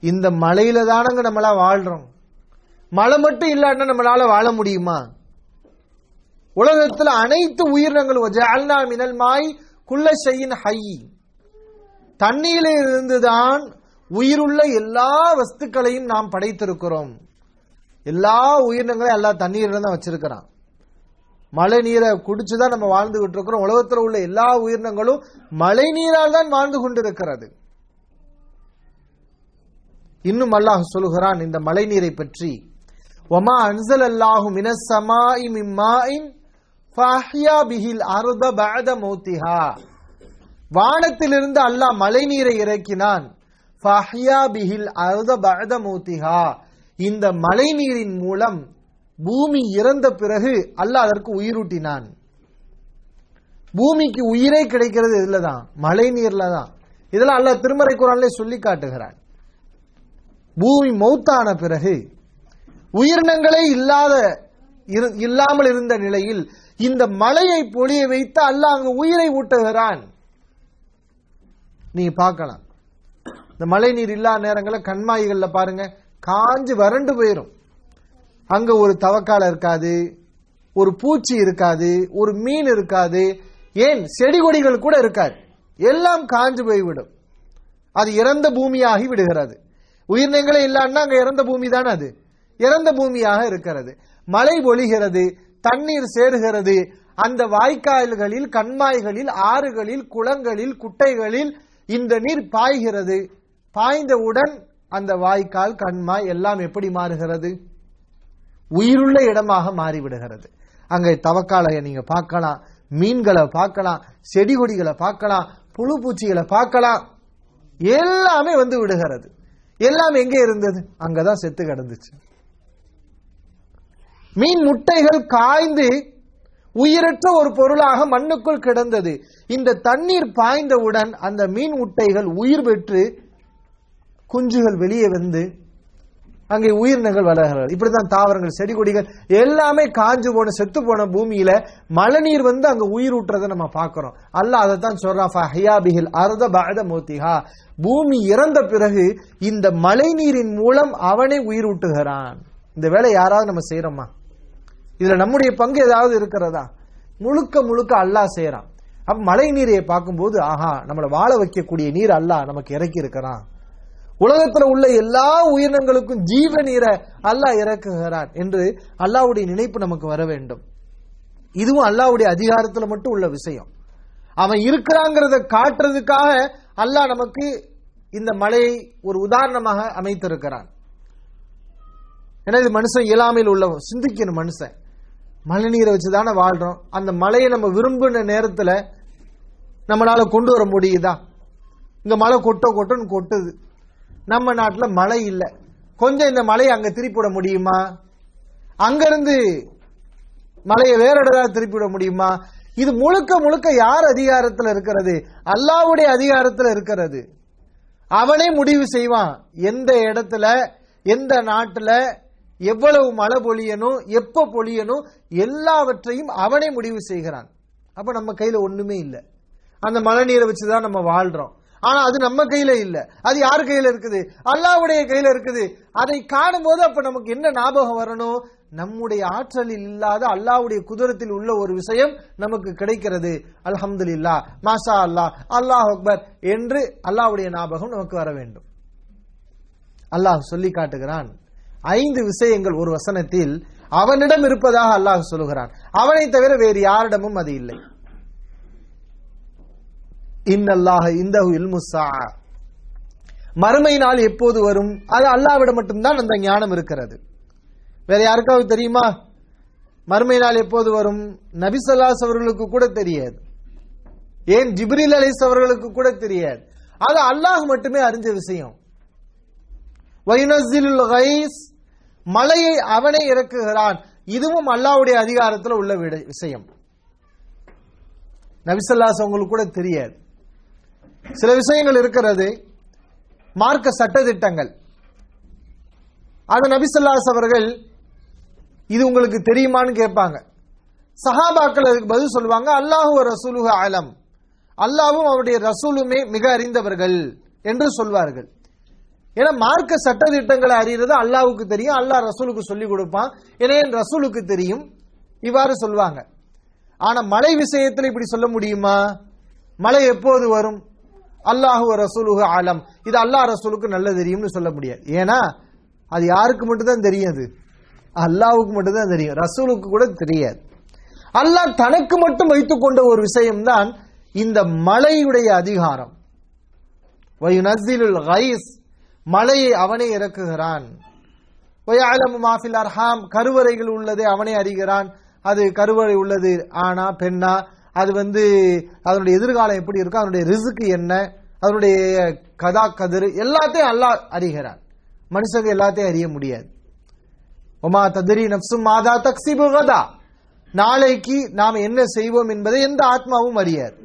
இந்த மழையில தானங்க நம்மளா வாழ்றோம். மழை மட்டும் இல்லாட்டா நம்மளால வாழ முடியுமா? உலகத்தில் அனைத்து உயிரினங்களும் ஜஅல்னா மினல் மாய் குள்ள செய்யின் ஹை தண்ணீரில் இருந்துதான் உயிருள்ள எல்லா வஸ்துக்களையும் நாம் படைத்திருக்கிறோம். எல்லா உயிரினங்களையும் எல்லா தண்ணீர்ல தான் வச்சிருக்கிறான். மழை நீரை குடிச்சுதான் நம்ம வாழ்ந்துகிட்டு இருக்கிறோம். உலகத்தில் உள்ள எல்லா உயிரினங்களும் மழை நீரால் தான் வாழ்ந்து கொண்டிருக்கிறது. இன்னும் அல்லாஹ் சொல்கிறான் இந்த மழை நீரை பற்றி. ஒமா அன்சல் அல்லாஹு மினஸ் சமாஇ மிம்மாஇன் ஃபஹ்யா பிஹில் அருத பஅத மௌத்திஹா வானத்திலிருந்து அல்லாஹ் மழை நீரை இறக்கினான். ஃபஹ்யா பிஹில் அருத பஅத மௌத்திஹா இந்த மழை நீரின் மூலம் பூமி இறந்த பிறகு அல்லாஹ் அதற்கு உயிரூட்டினான். பூமிக்கு உயிரே கிடைக்கிறது இதுல தான்? மழை நீர்ல தான். இதெல்லாம் அல்லாஹ் திருமறை குரான்லே சொல்லி காட்டுகிறான். பூமி மௌத்தான பிறகு உயிரினங்களே இல்லாத இரு- இல்லாமல் இருந்த நிலையில் இந்த மழையை பொழிய வைத்து அல்லாஹ் அங்கு உயிரை ஊட்டுகிறான். நீ பார்க்கலாம். இந்த மழை நீர் இல்லாத நேரங்களில் கண்மாய்களில் பாருங்க காஞ்சு வறண்டு போயிடும் அங்க ஒரு தவக்கால இருக்காது ஒரு பூச்சி இருக்காது ஒரு மீன் இருக்காது ஏன்? செடி கொடிகள் கூட இருக்காது. எல்லாம் காஞ்சு போய்விடும். அது இறந்த பூமியாகி விடுகிறது. உயிரினங்களே இல்லான்னா அங்க இறந்த பூமி தானே அது? இறந்த பூமியாக இருக்கிறது. மழை பொழிகிறது தண்ணீர் சேருகிறது. அந்த வாய்க்கால்களில் கண்மாய்களில் ஆறுகளில் குளங்களில் குட்டைகளில் இந்த நீர் பாய்கிறது. பாய்ந்தவுடன் அந்த வாய்க்கால் கண்மாய் எல்லாம் எப்படி மாறுகிறது? உயிருள்ள இடமாக மாறிவிடுகிறது. அங்கே தவக்காலையை நீங்க பார்க்கலாம் மீன்களை பார்க்கலாம் செடி கொடிகளை பார்க்கலாம் புழு பூச்சிகளை பார்க்கலாம். எல்லாமே வந்து விடுகிறது. எல்லாம் எங்கே இருந்தது? அங்கதான் செத்து கிடந்துச்சு. மீன் முட்டைகள் காய்ந்து உயிரற்ற ஒரு பொருளாக மண்ணுக்குள் கிடந்தது. இந்த தண்ணீர் பாய்ந்தவுடன் அந்த மீன் முட்டைகள் உயிர் பெற்று குஞ்சுகள் வெளியே வந்து அங்கே உயிரினங்கள் வளர்கிறது இப்படித்தான் தாவரங்கள் செடி கொடிகள் எல்லாமே காஞ்சு போன செத்து போன பூமியில மழைநீர் வந்து அங்க உயிர் ஊட்டுறதை நம்ம பார்க்கிறோம். அல்ல அதை தான் ஃபஹ்யா பிஹில் அர்த பஅத பூமி இறந்த பிறகு இந்த மழை நீரின் மூலம் அவனே உயிர் ஊட்டுகிறான். இந்த வேலை யாராவது நம்ம செய்யறோமா இதுல நம்முடைய பங்கு ஏதாவது இருக்கிறதா? முழுக்க முழுக்க அல்லாஹ் செய்யறான் அப்ப மழை நீரை பார்க்கும்போது ஆஹா நம்மளை வாழ வைக்கக்கூடிய நீர் அல்லாஹ் நமக்கு இறக்கி இருக்கிறான். உலகத்துல உள்ள எல்லா உயிரினங்களுக்கும் ஜீவ நீரை அல்லாஹ் இறக்குகிறான் என்று அல்லாவுடைய நினைப்பு நமக்கு வர வேண்டும். இதுவும் அல்லாவுடைய அதிகாரத்துல மட்டும் உள்ள விஷயம். அவன் இருக்கிறாங்கிறத காட்டுறதுக்காக அல்லாஹ் நமக்கு இந்த மலையை ஒரு உதாரணமாக அமைத்திருக்கிறான். ஏன்னா இது மனுஷன் இயலாமையில் உள்ள சிந்திக்கணும் மனுஷன். மழை நீரை வச்சு தானே வாழ்றோம். அந்த மழையை நம்ம விரும்பின நேரத்துல நம்மளால கொண்டு வர முடியுதா? இங்க மழை கொட்ட கொட்டன்னு கொட்டுது. நம்ம நாட்டில் மழை இல்லை. கொஞ்சம் இந்த மழையை அங்க திருப்பிவிட முடியுமா? அங்கிருந்து மலையை வேற இடத்துல திருப்பிவிட முடியுமா? இது முழுக்க முழுக்க யார் அதிகாரத்தில் இருக்கிறது? அல்லாவுடைய அதிகாரத்தில் இருக்கிறது. அவனே முடிவு செய்வான். எந்த இடத்துல எந்த நாட்டில் எவ்வளவு மழை பொழியணும் எப்ப பொழியணும் எல்லாவற்றையும் அவனே முடிவு செய்கிறான். அப்ப நம்ம கையில ஒண்ணுமே இல்லை. அந்த மழை நீரை வச்சுதான் நம்ம வாழ்றோம். ஆனா அது நம்ம கையில இல்ல. அது யார் கையில இருக்குது? அல்லாவுடைய கையில இருக்குது. அதை காணும் போது அப்ப நமக்கு என்ன ஞாபகம் வரணும்? நம்முடைய ஆற்றலில் இல்லாத அல்லாவுடைய குதிரத்தில் உள்ள ஒரு விஷயம் நமக்கு கிடைக்கிறது. அல்ஹம்துலில்லா. மாஷா அல்லாஹ் அல்லாஹ் அக்பர் என்று அல்லாஹ்வுடைய ஞாபகம் நமக்கு வர வேண்டும். அல்லாஹ் சொல்லி காட்டுகிறான். ஐந்து விஷயங்கள் ஒரு வசனத்தில் அவனிடம் இருப்பதாக அல்லாஹ் சொல்லுகிறான். அவனை தவிர வேறு யாரிடமும் அது இல்லை. இன்னல்லாஹ இந்த இல்முசா மறுமை நாள் எப்போது வரும்? அது அல்லாவிடம் மட்டும்தான் அந்த ஞானம் இருக்கிறது. வேற யாருக்காவது தெரியுமா? மறுமை நாள் எப்போது வரும்? நபிசல்லாஸ் அவர்களுக்கு கூட தெரியாது. ஏன்? ஜிப்ரில் அலிஸ் அவர்களுக்கு கூட தெரியாது. அது அல்லாஹ் மட்டுமே அறிஞ்ச விஷயம். வைனஸ்ஸிலுல் கைஸ் மலையை அவனே இறக்குகிறான். இதுவும் அல்லாவுடைய அதிகாரத்தில் உள்ள விஷயம். நபிசல்லாஸ் உங்களுக்கு கூட தெரியாது. சில விஷயங்கள் இருக்கிறது. மார்க்க சட்டதிட்டங்கள் அது நபிசல்லாஸ் அவர்கள் இது உங்களுக்கு தெரியுமான்னு கேட்பாங்க. சஹாபாக்கள் அதுக்கு பதில் சொல்லுவாங்க அல்லாஹு ரசூலுஹு அலம். அல்லாவும் அவருடைய ரசூலுமே மிக அறிந்தவர்கள் என்று சொல்வார்கள். ஏன்னா மார்க்க சட்டதிட்டங்களை அறியறது அல்லாவுக்கு தெரியும் அல்லாஹ் ரசூலுக்கு சொல்லி கொடுப்பான். ஏன்னா ரசூலுக்கு தெரியும். இவ்வாறு சொல்வாங்க. ஆனா மழை விஷயத்தில் இப்படி சொல்ல முடியுமா? மழை எப்போது வரும்? அல்லாஹு ரசூலுஹு ஆலம். இது அல்லாஹ் ரசூலுக்கு நல்ல தெரியும்னு சொல்ல முடியாது. ஏன்னா அது யாருக்கு மட்டும்தான் தெரியும் அது அல்லாவுக்கு மட்டும்தான் தெரியும். ரசூலுக்கு கூட தெரியாது. அல்லாஹ் தனக்கு மட்டும் வைத்துக் கொண்ட ஒரு விஷயம்தான் இந்த மழையுடைய அதிகாரம். வயுனஸ்ஸிலுல் கைஸ் மலையை அவனே இறக்குகிறான். வயஅலமு அர்ஹாம் கருவறைகள் உள்ளதை அவனே அறிகிறான். அது கருவறை உள்ளது ஆனா பெண்ணா? அது வந்து அதனுடைய எதிர்காலம் எப்படி இருக்கும் அதனுடைய ரிசுக்கு என்ன? அதனுடைய கதா கதிர் எல்லாத்தையும் அல்லாஹ் அறிகிறான். மனுஷங்க எல்லாத்தையும் அறிய முடியாது. ஒமா ததிரி நப்சும் மாதா தக்சிபு கதா? நாளைக்கு நாம் என்ன செய்வோம் என்பதை எந்த ஆத்மாவும் அறியாது.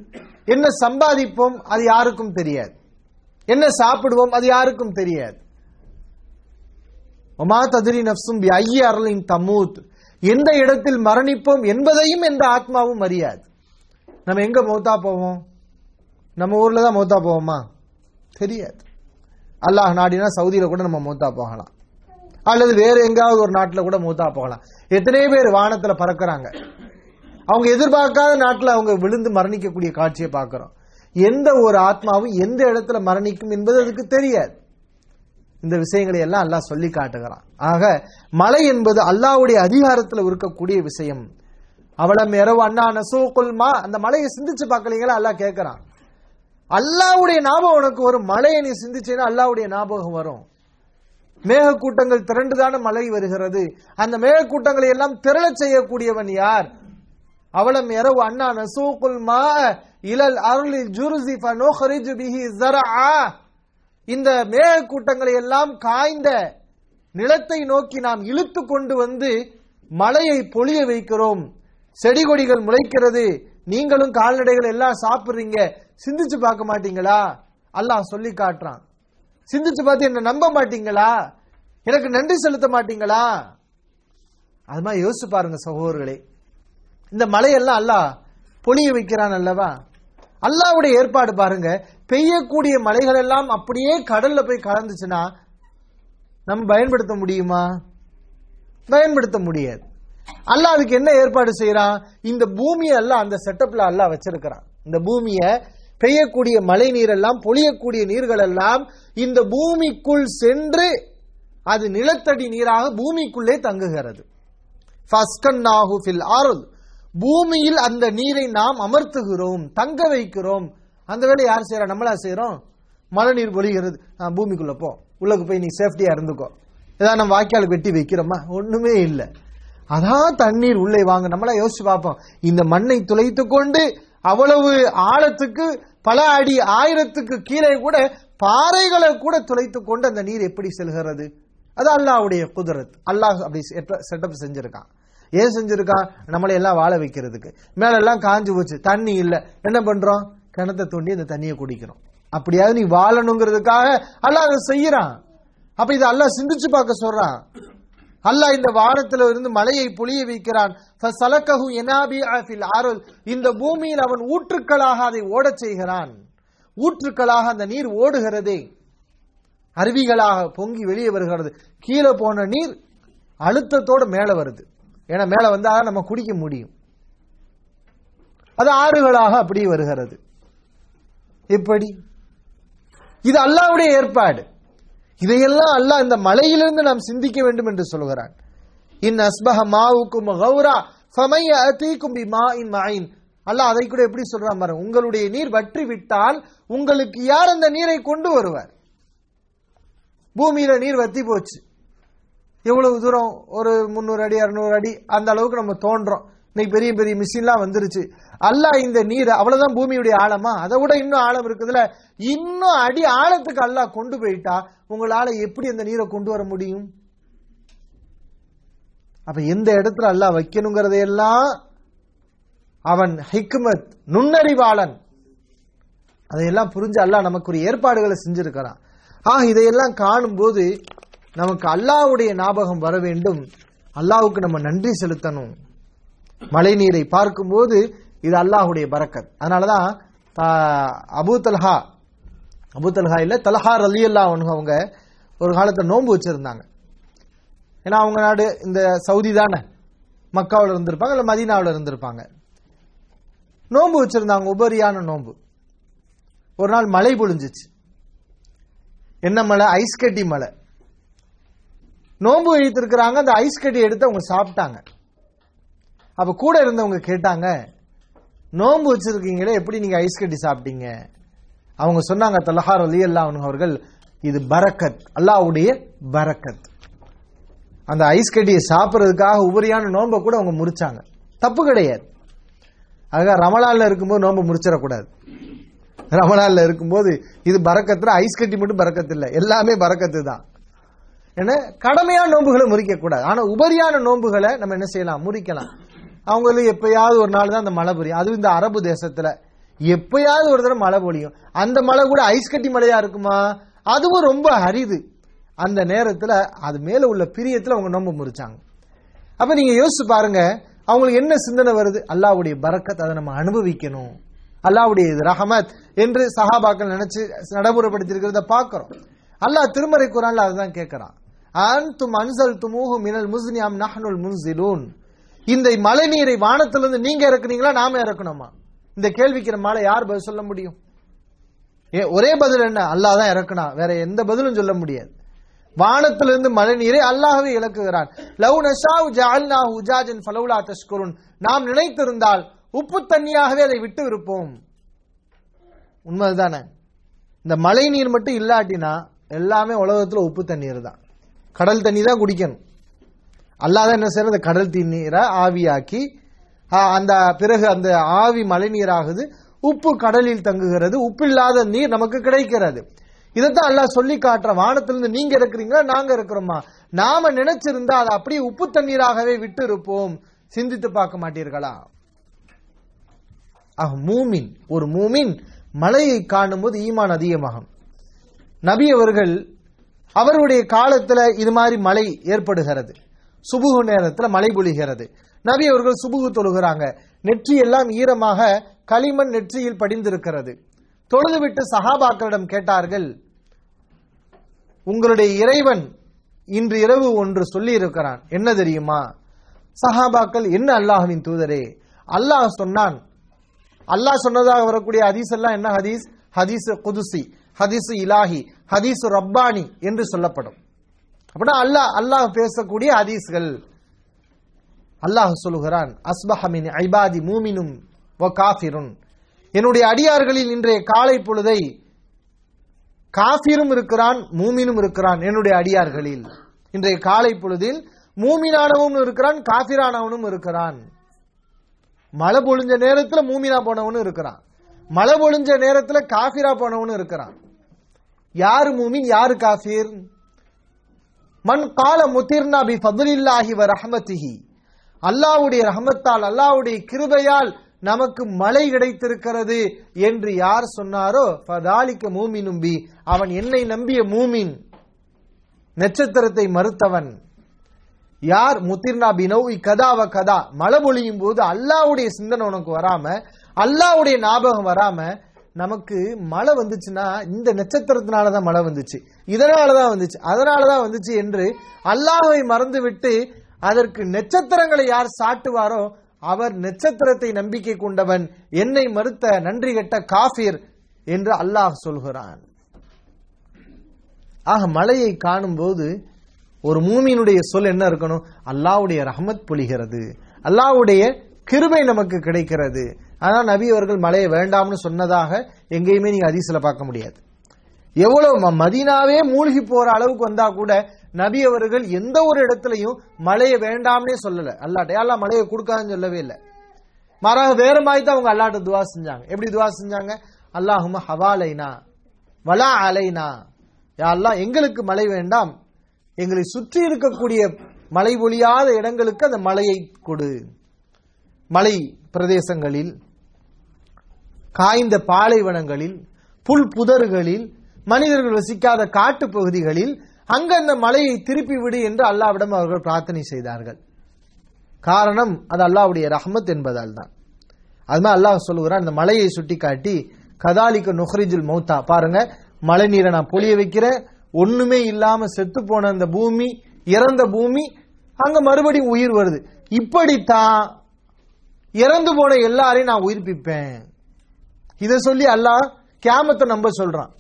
என்ன சம்பாதிப்போம் அது யாருக்கும் தெரியாது. என்ன சாப்பிடுவோம்? அது யாருக்கும் தெரியாது. ஒமா ததிரி நப்சும் ஐய அருளின் தமூத். எந்த இடத்தில் மரணிப்போம் என்பதையும் எந்த ஆத்மாவும் அறியாது. நம்ம எங்க மௌத்தா போவோம்? நம்ம ஊர்ல தான் மௌத்தா போவோமா? தெரியாது. அல்லாஹ் நாடினா சவுதியில கூட நம்ம மௌத்தா போகலாம். அல்லது வேற எங்காவது ஒரு நாட்டில் கூட மூத்தா போகலாம். எத்தனை பேர் வானத்தில் பறக்கிறாங்க. அவங்க எதிர்பார்க்காத நாட்டில் அவங்க விழுந்து மரணிக்கக்கூடிய காட்சியை பார்க்குறோம். எந்த ஒரு ஆத்மாவும் எந்த இடத்துல மரணிக்கும் என்பது அதுக்கு தெரியாது. இந்த விஷயங்களை எல்லாம் அல்லாஹ் சொல்லி காட்டுகிறான். ஆக மலை என்பது அல்லாஹ்வுடைய அதிகாரத்தில் இருக்கக்கூடிய விஷயம். அவளம் இரவு அண்ணா நசூக்குல்மா அந்த மலையை சிந்திச்சு பார்க்கலீங்களா? அல்லாஹ் கேட்கிறான். அல்லாஹ்வுடைய ஞாபகம் உனக்கு வரும். மலையை நீ சிந்திச்சேன்னா அல்லாவுடைய ஞாபகம் வரும். மேகக்கூட்டங்கள் திரண்டுதான மழை வருகிறது. அந்த மேகக்கூட்டங்களை எல்லாம் திரள செய்யக்கூடியவன் யார்? அவலம் எரவு அண்ணா நசூகுல் மா இலல் அருளி ஜுருசி ஃபனுஹ்ரிஜு பிஹி ஸரஆ இந்த மேகக்கூட்டங்களை எல்லாம் காய்ந்த நிலத்தை நோக்கி நாம் இழுத்து கொண்டு வந்து மழையை பொழிய வைக்கிறோம். செடி கொடிகள் முளைக்கிறது. நீங்களும் கால்நடைகள் எல்லாம் சாப்பிடுறீங்க. சிந்திச்சு பார்க்க மாட்டீங்களா? அல்லாஹ் சொல்லி காட்டுறான். சிந்திச்சு பார்த்து என்ன நம்ப மாட்டீங்களா? எனக்கு நன்றி செலுத்த மாட்டீங்களா? அது மாதிரி யோசிச்சு பாருங்க சகோதரர்களே. இந்த மலையெல்லாம் அல்லாஹ் பொழிய வைக்கிறான் அல்லவா? அல்லாஹ்வுடைய ஏற்பாடு பாருங்க பெய்யக்கூடிய மலைகள் எல்லாம் அப்படியே கடல்ல போய் கலந்துச்சுன்னா நம்ம பயன்படுத்த முடியுமா? பயன்படுத்த முடியாது. அல்லாஹ் அதுக்கு என்ன ஏற்பாடு செய்யறான்? இந்த பூமியை எல்லாம் அந்த செட்டப்ல அல்லாஹ் வச்சிருக்கிறான். இந்த பூமியை பெய்யக்கூடிய மழை நீர் எல்லாம் பொழியக்கூடிய நீர்கள் எல்லாம் இந்த பூமிக்குள் சென்று அது நிலத்தடி நீராக பூமிக்குள்ளே தங்குகிறது. ஃபஸ்கன்னாஹு ஃபில் அர்த். பூமியில் அந்த நீரை நாம் அமர்த்துகிறோம் தங்க வைக்கிறோம். அந்த வேலை யார் செய்யறா நம்மளா செய்யறோம் மழை நீர் பொழிகிறது ஆ, பூமிக்குள்ள போ. உள்ளக்கு போய் நீ சேஃப்டியா இருந்துக்கோ. ஏதாவது நம்ம வாய்க்கால் வெட்டி வைக்கிறோமா? ஒண்ணுமே இல்லை. அதான் தண்ணீர் உள்ளே வாங்க. நம்மளா யோசிச்சு பார்ப்போம். இந்த மண்ணை துளைத்து கொண்டு அவ்வளவு ஆழத்துக்கு பல அடி ஆயிரத்துக்கு கீழே கூட பாறைகளை கூட துளைத்து கொண்டு அந்த நீர் எப்படி செல்கிறது? அது அல்லாஹ்வுடைய குதிரத். அல்லாஹ் அப்படி செட்டப் செஞ்சிருக்கான். ஏன் செஞ்சிருக்கான் நம்மளை எல்லாம் வாழ வைக்கிறதுக்கு. மேலெல்லாம் காஞ்சு போச்சு. தண்ணி இல்ல. என்ன பண்றோம்? கிணத்தை தோண்டி அந்த தண்ணியை குடிக்கிறோம். அப்படியாவது நீ வாழணுங்கிறதுக்காக அல்லாஹ் அதை செய்யறான். அப்ப இதை அல்லாஹ் சிந்திச்சு பார்க்க சொல்றான். அல்லாஹ் இந்த வானத்துல இருந்து மலையை பொழிய வைக்கிறான். இந்த பூமியில் அவன் ஊற்றுக்களாக அதை ஓடச் செய்கிறான். ஊற்றுக்களாக அந்த நீர் ஓடுகிறதே. அருவிகளாக பொங்கி வெளியே வருகிறது. கீழே போன நீர் அழுத்தத்தோடு மேலே வருது. ஏன்னா மேல வந்தா நம்ம குடிக்க முடியும். அது ஆறுகளாக அப்படி வருகிறது. எப்படி? இது அல்லாவுடைய ஏற்பாடு. இதையெல்லாம் அல்லாஹ் இந்த மலையிலிருந்து நாம் சிந்திக்க வேண்டும் என்று சொல்கிறான். இன் அஸ்பஹ மாவுக்கும் கௌரா ஃபமைய அத்தீக்கும் பி மா இன் மாயின் அல்லாஹ் அதை கூட எப்படி சொல்றான் பாருங்க. உங்களுடைய நீர் வற்றி விட்டால் உங்களுக்கு யார் அந்த நீரை கொண்டு வருவார்? பூமியில நீர் வத்தி போச்சு. எவ்வளவு தூரம் ஒரு முந்நூறு அடி அறுநூறு அடி அந்த அளவுக்கு நம்ம தோன்றோம். இன்னைக்கு பெரிய பெரிய மிஷின்லாம் வந்துருச்சு. அல்லாஹ் இந்த நீர் அவ்வளவுதான் பூமியுடைய ஆழமா? அதை விட இன்னும் ஆழம் இருக்குதுல இன்னும் அடி ஆழத்துக்கு அல்லாஹ் கொண்டு போயிட்டா உங்களால எப்படி அந்த நீரை கொண்டு வர முடியும்? அப்ப எந்த இடத்துல அல்லாஹ் வைக்கணுங்கிறதையெல்லாம் அவன் ஹிக்மத் நுண்ணறிவாளன். அதையெல்லாம் புரிஞ்சு அல்லாஹ் நமக்கு ஒரு ஏற்பாடுகளை செஞ்சிருக்கிறான். ஆஹ் இதையெல்லாம் காணும்போது நமக்கு அல்லாஹ்வுடைய ஞாபகம் வர வேண்டும். அல்லாவுக்கு நம்ம நன்றி செலுத்தணும். மழை நீரை பார்க்கும்போது இது அல்லாஹ்வுடைய பரக்கத். அதனாலதான் ஆஹ், அபூ தல்ஹா அபூ தல்ஹா இல்ல தல்ஹா ரலி அவங்க ஒரு காலத்துல நோன்பு வச்சிருந்தாங்க. ஏன்னா அவங்க நாடு இந்த சவுதி தானே. மக்காவில் இருந்திருப்பாங்க இல்ல மதீனாவில் இருந்திருப்பாங்க. நோன்பு வச்சிருந்தாங்க உபரியான நோன்பு. ஒரு நாள் மழை பொழிஞ்சிச்சு. என்ன மழை? ஐஸ் கட்டி மழை. நோன்பு வைத்திருக்கிறாங்க அந்த ஐஸ் கட்டி எடுத்து அவங்க சாப்பிட்டாங்க. அப்ப கூட இருந்தவங்க கேட்டாங்க நோன்பு வச்சிருக்கீங்களே எப்படி நீங்க ஐஸ் கட்டி சாப்பிட்டீங்க? அவங்க சொன்னாங்க தலஹார் அலி அல்லா அவர்கள் இது பரக்கத் அல்லாஹ்வுடைய பரக்கத். அந்த ஐஸ் கட்டியை சாப்பிட்றதுக்காக உபரியான நோன்பை கூட அவங்க முறிச்சாங்க. தப்பு கிடையாது. அதுக்காக ரமலான்ல இருக்கும்போது நோன்பு முறிச்சிடக்கூடாது. ரமலான்ல இருக்கும்போது இது பறக்கத்துல ஐஸ் கட்டி மட்டும் பறக்கத்து இல்லை எல்லாமே பறக்கத்து தான் ஏன்னா கடமையான நோன்புகளை முறிக்கக்கூடாது. ஆனால் ஆனா உபரியான நோன்புகளை நம்ம என்ன செய்யலாம்? முறிக்கலாம். அவங்களுக்கு எப்பயாவது ஒரு நாள் தான் அந்த மழை பொரியும் அதுவும் இந்த அரபு தேசத்துல. எப்பயாவது ஒரு தடவை மழை பொழியும். அந்த மழை கூட ஐஸ் கட்டி மழையா இருக்குமா? அதுவும் ரொம்ப அரிது. அந்த நேரத்துல அது மேல உள்ள பிரியத்துல அவங்க நோன்பு முறிச்சாங்க. அப்ப நீங்க யோசிச்சு பாருங்க. அவங்களுக்கு என்ன சிந்தனை வருது? அல்லாவுடைய பறக்கத்தை அதை நம்ம அனுபவிக்கணும். அல்லாவுடைய இது ரஹமத் என்று சஹாபாக்கள் நினைச்சு நடைமுறைப்படுத்தி இருக்கிறத அல்லாஹ் திருமறை குரான்ல அதுதான் கேட்குறான். அன்தும் அன்சல் துமூஹு மினல் முஸ்னியாம் நஹனுல் முன்சிலூன். இந்த மழை நீரை வானத்திலிருந்து நீங்க இறக்குனீங்களா நாம இறக்கணுமா? இந்த கேள்விக்கு மழை யார் பதில் சொல்ல முடியும்? ஏ ஒரே பதில் என்ன? அல்லாஹ் தான் இறக்குனா. வேற எந்த பதிலும் சொல்ல முடியாது. வானத்திலிருந்து மழை நீரை அல்லாஹவே இழக்குகிறான். லவ் நஷாவு ஜஅல்னாஹு உஜாஜன் ஃபலவுலா தஷ்குருன். நாம் நினைத்திருந்தால் உப்பு தண்ணியாகவே அதை விட்டு இருப்போம். உண்மைதானே. இந்த மழை நீர் மட்டும் இல்லாட்டினா எல்லாமே உலகத்துல உப்பு தண்ணீர் தான். கடல் தண்ணி தான் குடிக்கணும். அல்லாத என்ன செய்யறது கடல் தண்ணீரை ஆவியாக்கி ஆ, அந்த பிறகு அந்த ஆவி மழை நீராகுது உப்பு கடலில் தங்குகிறது உப்பு இல்லாத நீர் நமக்கு கிடைக்கிறது. இதைத்தான் அல்லாஹ் சொல்லி காட்டுற வானத்திலிருந்து நீங்க இருக்கிறீங்களா நாங்க இருக்கிறோமா நாம நினைச்சிருந்தா அதை அப்படியே உப்பு தண்ணீராகவே விட்டு இருப்போம் சிந்தித்து பார்க்க மாட்டீர்களா? ஆக மூமின் ஒரு மூமின் மலையை காணும்போது ஈமான் அதிகமாகும். நபி அவர்கள் அவருடைய காலத்துல இது மாதிரி மழை ஏற்படுகிறது. சுபுகு நேரத்துல மழை பொழிகிறது. நபி அவர்கள் சுபுகு தொழுகிறாங்க. நெற்றி எல்லாம் ஈரமாக களிமண் நெற்றியில் படிந்திருக்கிறது. தொழுதுவிட்டு சஹாபாக்களிடம் கேட்டார்கள் உங்களுடைய இறைவன் இன்று இரவு ஒன்று சொல்லி இருக்கிறான் என்ன தெரியுமா? சஹாபாக்கள் என்ன அல்லாஹுவின் தூதரே? அல்லாஹ் சொன்னான். அல்லாஹ் சொன்னதாக வரக்கூடிய ஹதீஸ் எல்லாம் என்ன ஹதீஸ்? ஹதீஸ் குதுசி ஹதீஸ் இலாஹி. ஹதீஸ் ரப்பானி என்று சொல்லப்படும். அப்படின்னா அல்லாஹ் அல்லாஹ் பேசக்கூடிய ஹதீஸ்கள். அல்லாஹ் சொல்லுகிறான் அஸ்பஹமின் ஐபாதி மூமினும் வ காஃபிருன். என்னுடைய அடியார்களில் இன்றைய காலை பொழுதை காஃபிரும் இருக்கிறான் மூமினும் இருக்கிறான் என்னுடைய அடியார்களில். இன்றைய காலை பொழுதில் மூமினானவனும் இருக்கிறான் காஃபிரானவனும் இருக்கிறான். மழை பொழிஞ்ச நேரத்தில் மூமினா போனவனும் இருக்கிறான். மழை பொழிஞ்ச நேரத்தில் காஃபிரா போனவனும் இருக்கிறான். யாரு மூமின் யாரு காஃபீர்? மண் கால முத்திர்னா பி ஃபதுலில்லாஹி வ ரஹமத்திஹி. அல்லாவுடைய ரஹமத்தால் அல்லாவுடைய கிருபையால் நமக்கு மழை கிடைத்திருக்கிறது என்று யார் சொன்னாரோ ஃபதாலிக்க மூமினும் பி அவன் என்னை நம்பிய மூமின் நட்சத்திரத்தை மறுத்தவன். யார்? முத்திர்னா பினௌவி கதாவ கதா. மழை பொழியும் போது அல்லாவுடைய சிந்தனை உனக்கு வராம அல்லாவுடைய ஞாபகம் வராம நமக்கு மழை வந்துச்சுன்னா இந்த நட்சத்திரத்தினால தான் மழை வந்துச்சு. இதனால தான் வந்துச்சு. அதனால தான் வந்துச்சு என்று அல்லாஹை மறந்துவிட்டு அதற்கு நட்சத்திரங்களை யார் சாட்டுவாரோ அவர் நட்சத்திரத்தை நம்பிக்கை கொண்டவன். என்னை மறுத்த நன்றி கெட்ட காஃபிர் என்று அல்லாஹ் சொல்கிறான். ஆக மலையை காணும்போது ஒரு மூமியினுடைய சொல் என்ன இருக்கணும்? அல்லாஹ்வுடைய ரஹமத் பொழிகிறது. அல்லாவுடைய கிருபை நமக்கு கிடைக்கிறது. ஆனால் நபி அவர்கள் மலையை வேண்டாம்னு சொன்னதாக எங்கேயுமே நீங்க அதிசல பார்க்க முடியாது. எவ்வளவு ம- மதீனாவே மூழ்கி போற அளவுக்கு வந்தா கூட நபி அவர்கள் எந்த ஒரு இடத்துலையும் மழையை வேண்டாம்னே சொல்லல. அல்லாட்ட அல்லா மழையை கொடுக்காதுன்னு சொல்லவே இல்லை. மாறாக வேற மாதிரி தான் அவங்க அல்லாட்ட துவா செஞ்சாங்க. எப்படி துவா செஞ்சாங்க? அல்லாஹும ஹவாலைனா வலா அலைனா. யா எங்களுக்கு மழை வேண்டாம். எங்களை சுற்றி இருக்கக்கூடிய மழை பொழியாத இடங்களுக்கு அந்த மழையை கொடு. மலை பிரதேசங்களில் காய்ந்த பாலைவனங்களில் புல் புதர்களில் மனிதர்கள் வசிக்காத காட்டு பகுதிகளில் அங்க அந்த மலையை திருப்பி விடு என்று அல்லாவிடம் அவர்கள் பிரார்த்தனை செய்தார்கள். காரணம் அது அல்லாவுடைய ரஹ்மத் என்பதால் தான். அதுமாதிரி அல்லாஹ் சொல்லுகிறான் அந்த மலையை சுட்டி காட்டி கதாலிக்கு நுஹ்ரிஜுல் மௌத்தா பாருங்க மழை நீரை நான் பொழிய வைக்கிறேன் ஒண்ணுமே இல்லாம செத்து போன அந்த பூமி இறந்த பூமி அங்க மறுபடியும் உயிர் வருது. இப்படித்தான் இறந்து போன எல்லாரையும் நான் உயிர்ப்பிப்பேன். இதை சொல்லி அல்லாஹ் கேமத்தை நம்ப சொல்றான்.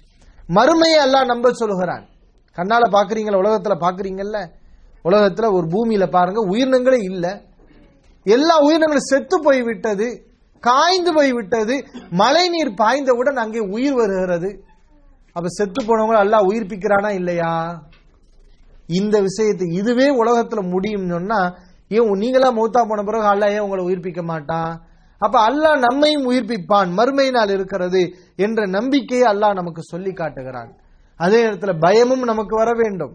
மறுமையை அல்லாஹ் நம்ப சொல்லுகிறான். கண்ணால பாக்குறீங்களா உலகத்துல பாக்குறீங்கல்ல உலகத்துல ஒரு பூமியில பாருங்க உயிரினங்களே இல்ல. எல்லா உயிரினங்களும் செத்து போய் விட்டது காய்ந்து போய் விட்டது மழை நீர் பாய்ந்தவுடன் அங்கே உயிர் வருகிறது. அப்ப செத்து போனவங்க எல்லாம் உயிர்ப்பிக்கிறானா இல்லையா? இந்த விஷயத்தை இதுவே உலகத்துல முடியும் சொன்னா ஏன் நீங்களா மௌத்தா போன பிறகு அல்ல ஏன் உங்களை உயிர்ப்பிக்க மாட்டான்? அப்ப அல்லாஹ் நம்மையும் உயிர்ப்பிப்பான் மறுமை நாள் இருக்கிறது என்ற நம்பிக்கையை அல்லாஹ் நமக்கு சொல்லி காட்டுகிறான். அதே நேரத்தில் பயமும் நமக்கு வர வேண்டும்.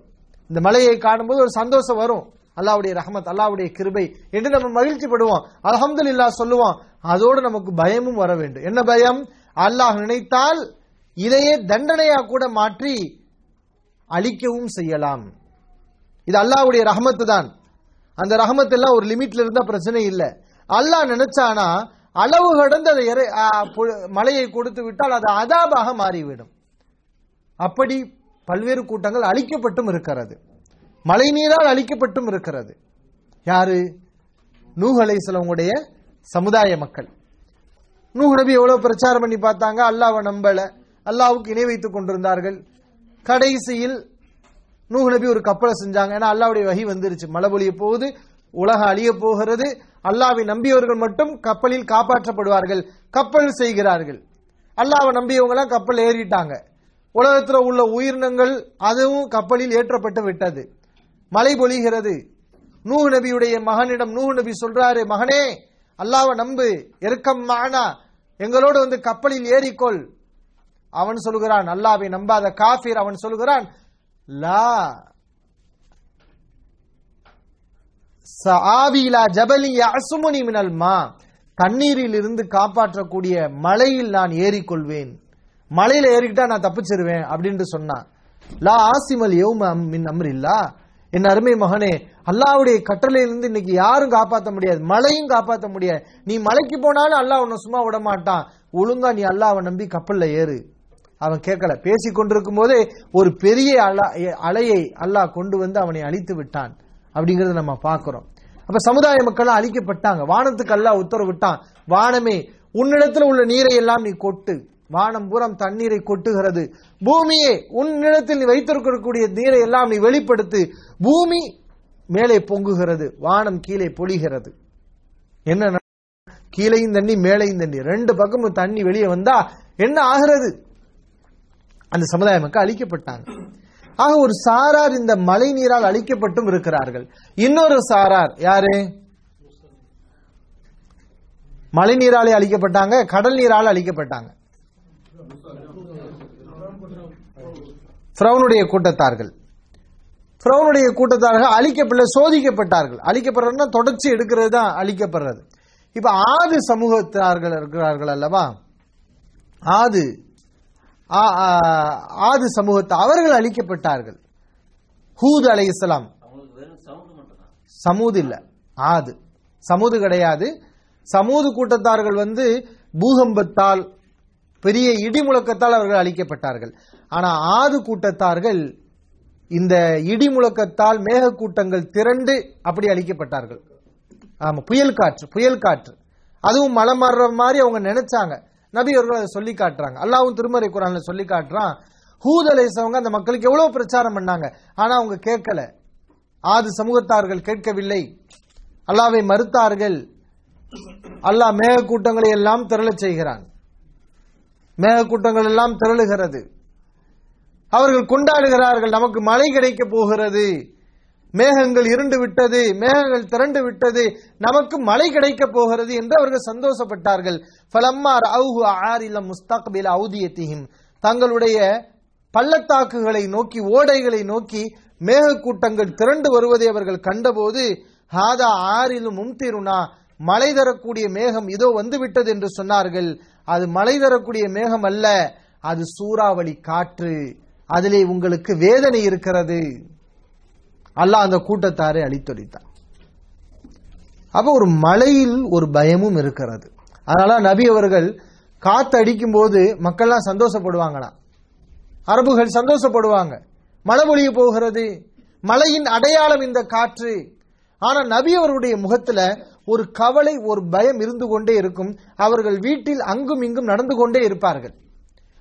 இந்த மலையை காணும்போது ஒரு சந்தோஷம் வரும். அல்லாவுடைய ரஹமத் அல்லாவுடைய கிருபை என்று நம்ம மகிழ்ச்சி படுவோம் அல்ஹம்துலில்லாஹ் சொல்லுவோம் அதோடு நமக்கு பயமும் வர வேண்டும். என்ன பயம்? அல்லாஹ் நினைத்தால் இதையே தண்டனையா கூட மாற்றி அழிக்கவும் செய்யலாம். இது அல்லாஹ்வுடைய ரஹமத்து தான் அந்த ரஹமத் எல்லாம் ஒரு லிமிட்ல இருந்தா பிரச்சனை இல்லை. அல்லாஹ் நினைச்சானா அளவு கடந்து அதை இறை- மலையை கொடுத்து விட்டால் அது அதாபாக மாறிவிடும். அப்படி பல்வேறு கூட்டங்கள் அழிக்கப்பட்டும் இருக்கிறது. மழை நீரால் அழிக்கப்பட்டும் இருக்கிறது. யாரு? நூகலை சிலவங்களுடைய சமுதாய மக்கள். நூஹ் எவ்வளவு பிரச்சாரம் பண்ணி பார்த்தாங்க? அல்லாவை நம்பல. அல்லாவுக்கு இணை வைத்துக் கொண்டிருந்தார்கள். கடைசியில் நூஹ் நபி ஒரு கப்பலை செஞ்சாங்க. ஏன்னா அல்லாவுடைய வகி வந்துருச்சு. மழை பொழிய போகுது உலகம் அழிய போகிறது. அல்லாவை நம்பியவர்கள் மட்டும் கப்பலில் காப்பாற்றப்படுவார்கள் கப்பல் செய்கிறார்கள். அல்லாவை நம்பியவங்களாம் கப்பல் ஏறிட்டாங்க. உலகத்தில் உள்ள உயிரினங்கள் அதுவும் கப்பலில் ஏற்றப்பட்டு விட்டது. மழை பொழிகிறது. நூஹ் நபியுடைய மகனிடம் நூஹ் நபி சொல்றாரு மகனே அல்லாவை நம்பு. எருக்கம் மானா. எங்களோடு வந்து கப்பலில் ஏறிக்கொள். அவன் சொல்கிறான் அல்லாவை நம்பாத காஃபிர். அவன் சொல்கிறான் லா சாவிலா ஜபலி அசுமுனி மினல் மா. தண்ணீரில் இருந்து காப்பாற்றக்கூடிய மலையில் நான் ஏறிக்கொள்வேன். மலையில ஏறிக்கிட்டா நான் தப்பிச்சிருவேன் அப்படின்ட்டு சொன்னான் லா ஆசிமல் யௌம மின் அம்ரில்லா. என் அருமை மகனே அல்லாவுடைய கட்டளையிலிருந்து இன்னைக்கு யாரும் காப்பாற்ற முடியாது. மழையும் காப்பாற்ற முடியாது. நீ மலைக்கு போனாலும் அல்லாஹ் உன்னை சும்மா விட மாட்டான். ஒழுங்கா நீ அல்லாவை நம்பி கப்பல்ல ஏறு. அவன் கேட்கல. பேசி கொண்டிருக்கும் போதே ஒரு பெரிய அல- அலையை அல்லாஹ் கொண்டு வந்து அவனை அழித்து விட்டான். அப்படிங்கறத நம்ம பாக்குறோம் அப்ப சமுதாய மக்கள் அழிக்கப்பட்டாங்க. வானத்துக்கு அல்லாஹ் உத்தரவிட்டான் வானமே உன்னிடத்துல உள்ள நீரை எல்லாம் நீ கொட்டு. வானம் பூரம் தண்ணீரை கொட்டுகிறது. பூமியே உன்னிடத்தில் நீ வைத்திருக்கக்கூடிய நீரை எல்லாம் நீ வெளிப்படுத்து. பூமி மேலே பொங்குகிறது. வானம் கீழே பொழிகிறது. என்ன கீழையும் தண்ணி மேலையும் தண்ணி. ரெண்டு பக்கமும் தண்ணி வெளியே வந்தா என்ன ஆகிறது? அந்த சமுதாய மக்கள் அழிக்கப்பட்டாங்க. ஆக ஒரு சாரார் இந்த மழை நீரால் அழிக்கப்பட்டும் இருக்கிறார்கள். இன்னொரு சாரார் யாரு? மழை நீராலே அழிக்கப்பட்டாங்க கடல் நீரால் அழிக்கப்பட்டாங்க. ஃப்ரௌனுடைய கூட்டத்தார்கள். ஃப்ரௌனுடைய கூட்டத்தார்கள் அழிக்கப்படல சோதிக்கப்பட்டார்கள். அழிக்கப்படுறதுனா தொடர்ச்சி எடுக்கிறது தான் அழிக்கப்படுறது. இப்ப ஆது சமூகத்தார்கள் இருக்கிறார்கள் அல்லவா? ஆது ஆது சமூகத்தை அவர்கள் அழிக்கப்பட்டார்கள். ஹூத் அலைஹிஸ்ஸலாம் சமூது இல்ல ஆது. சமூது கிடையாது. சமூது கூட்டத்தார்கள் வந்து பூகம்பத்தால் பெரிய இடி முழக்கத்தால் அவர்கள் அழிக்கப்பட்டார்கள். ஆனா ஆது கூட்டத்தார்கள் இந்த இடி முழக்கத்தால் மேகக்கூட்டங்கள் திரண்டு அப்படி அழிக்கப்பட்டார்கள். ஆமா புயல் காற்று புயல் காற்று. அதுவும் மலை மாறுற மாதிரி அவங்க நினைச்சாங்க. நபி அவர்கள் அதை சொல்லி காட்டுறாங்க. அல்லாவும் திருமறை குரான்ல சொல்லி காட்டுறான். ஹூத் அந்த மக்களுக்கு எவ்வளவு பிரச்சாரம் பண்ணாங்க. ஆனா அவங்க கேட்கல. ஆது சமூகத்தார்கள் கேட்கவில்லை. அல்லாவை மறுத்தார்கள். அல்லாஹ் மேகக்கூட்டங்களை எல்லாம் திரள செய்கிறான். மேகக்கூட்டங்கள் எல்லாம் திரளுகிறது. அவர்கள் கொண்டாடுகிறார்கள். நமக்கு மழை கிடைக்க போகிறது. மேகங்கள் இருண்டு விட்டது மேகங்கள் திரண்டு விட்டது நமக்கு மழை கிடைக்க போகிறது என்று அவர்கள் சந்தோஷப்பட்டார்கள். ஃபலம்மா ரஅவுஹு ஆரில முஸ்தக்பில அவுதியத்திஹிம் தங்களுடைய பள்ளத்தாக்குகளை நோக்கி ஓடைகளை நோக்கி மேகக்கூட்டங்கள் திரண்டு வருவதை அவர்கள் கண்டபோது ஹாதா ஆறிலும் மும்திருனா மழை தரக்கூடிய மேகம் இதோ வந்துவிட்டது என்று சொன்னார்கள். அது மழை தரக்கூடிய மேகம் அல்ல அது சூறாவளி காற்று. அதிலே உங்களுக்கு வேதனை இருக்கிறது. அல்லாஹ் அந்த கூட்டத்தாரை அழித்தொழித்தான். அப்ப ஒரு மழையில் ஒரு பயமும் இருக்கிறது. அதனால நபி அவர்கள் காத்து அடிக்கும் போது மக்கள்லாம் சந்தோஷப்படுவாங்களாம். அரபுகள் சந்தோஷப்படுவாங்க. மழை பொழிய போகிறது. மழையின் அடையாளம் இந்த காற்று. ஆனா நபி அவருடைய முகத்துல ஒரு கவலை ஒரு பயம் இருந்து கொண்டே இருக்கும். அவர்கள் வீட்டில் அங்கும் இங்கும் நடந்து கொண்டே இருப்பார்கள்.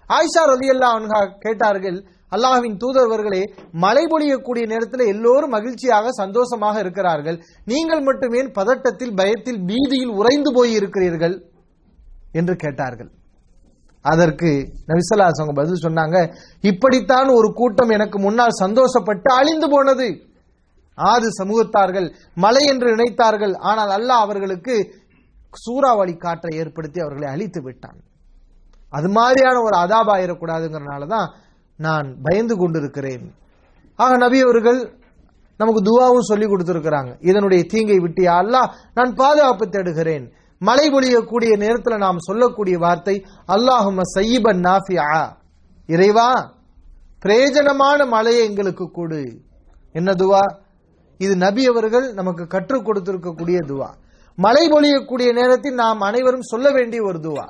ஆயிஷா ரலியல்லா கேட்டார்கள் அல்லாஹ்வின் தூதர்வர்களே மழை பொழியக்கூடிய நேரத்தில் எல்லோரும் மகிழ்ச்சியாக சந்தோஷமாக இருக்கிறார்கள். நீங்கள் மட்டுமே பதட்டத்தில் பயத்தில் பீதியில் உறைந்து போய் இருக்கிறீர்கள் என்று கேட்டார்கள். அதற்கு நவிசலா பதில் சொன்னாங்க இப்படித்தான் ஒரு கூட்டம் எனக்கு முன்னால் சந்தோஷப்பட்டு அழிந்து போனது. ஆது சமூகத்தார்கள் மலை என்று நினைத்தார்கள். ஆனால் அல்லாஹ் அவர்களுக்கு சூறாவளி காற்றை ஏற்படுத்தி அவர்களை அழித்து விட்டான். அது மாதிரியான ஒரு அதாபாயிரக்கூடாதுங்கிறனால தான் நான் பயந்து கொண்டிருக்கிறேன். ஆக நபி அவர்கள் நமக்கு துவாவும் சொல்லி கொடுத்திருக்கிறாங்க. இதனுடைய தீங்கை விட்டு அல்லாஹ் நான் பாதுகாப்பு தேடுகிறேன். மழை பொழியக்கூடிய நேரத்தில் நாம் சொல்லக்கூடிய வார்த்தை அல்லாஹும சையீபன் நாஃபியா. இறைவா பிரயோஜனமான மழையை எங்களுக்கு கொடு. என்ன துவா? இது நபி அவர்கள் நமக்கு கற்றுக் கொடுத்திருக்கக்கூடிய துவா. மழை பொழியக்கூடிய நேரத்தில் நாம் அனைவரும் சொல்ல வேண்டிய ஒரு துவா.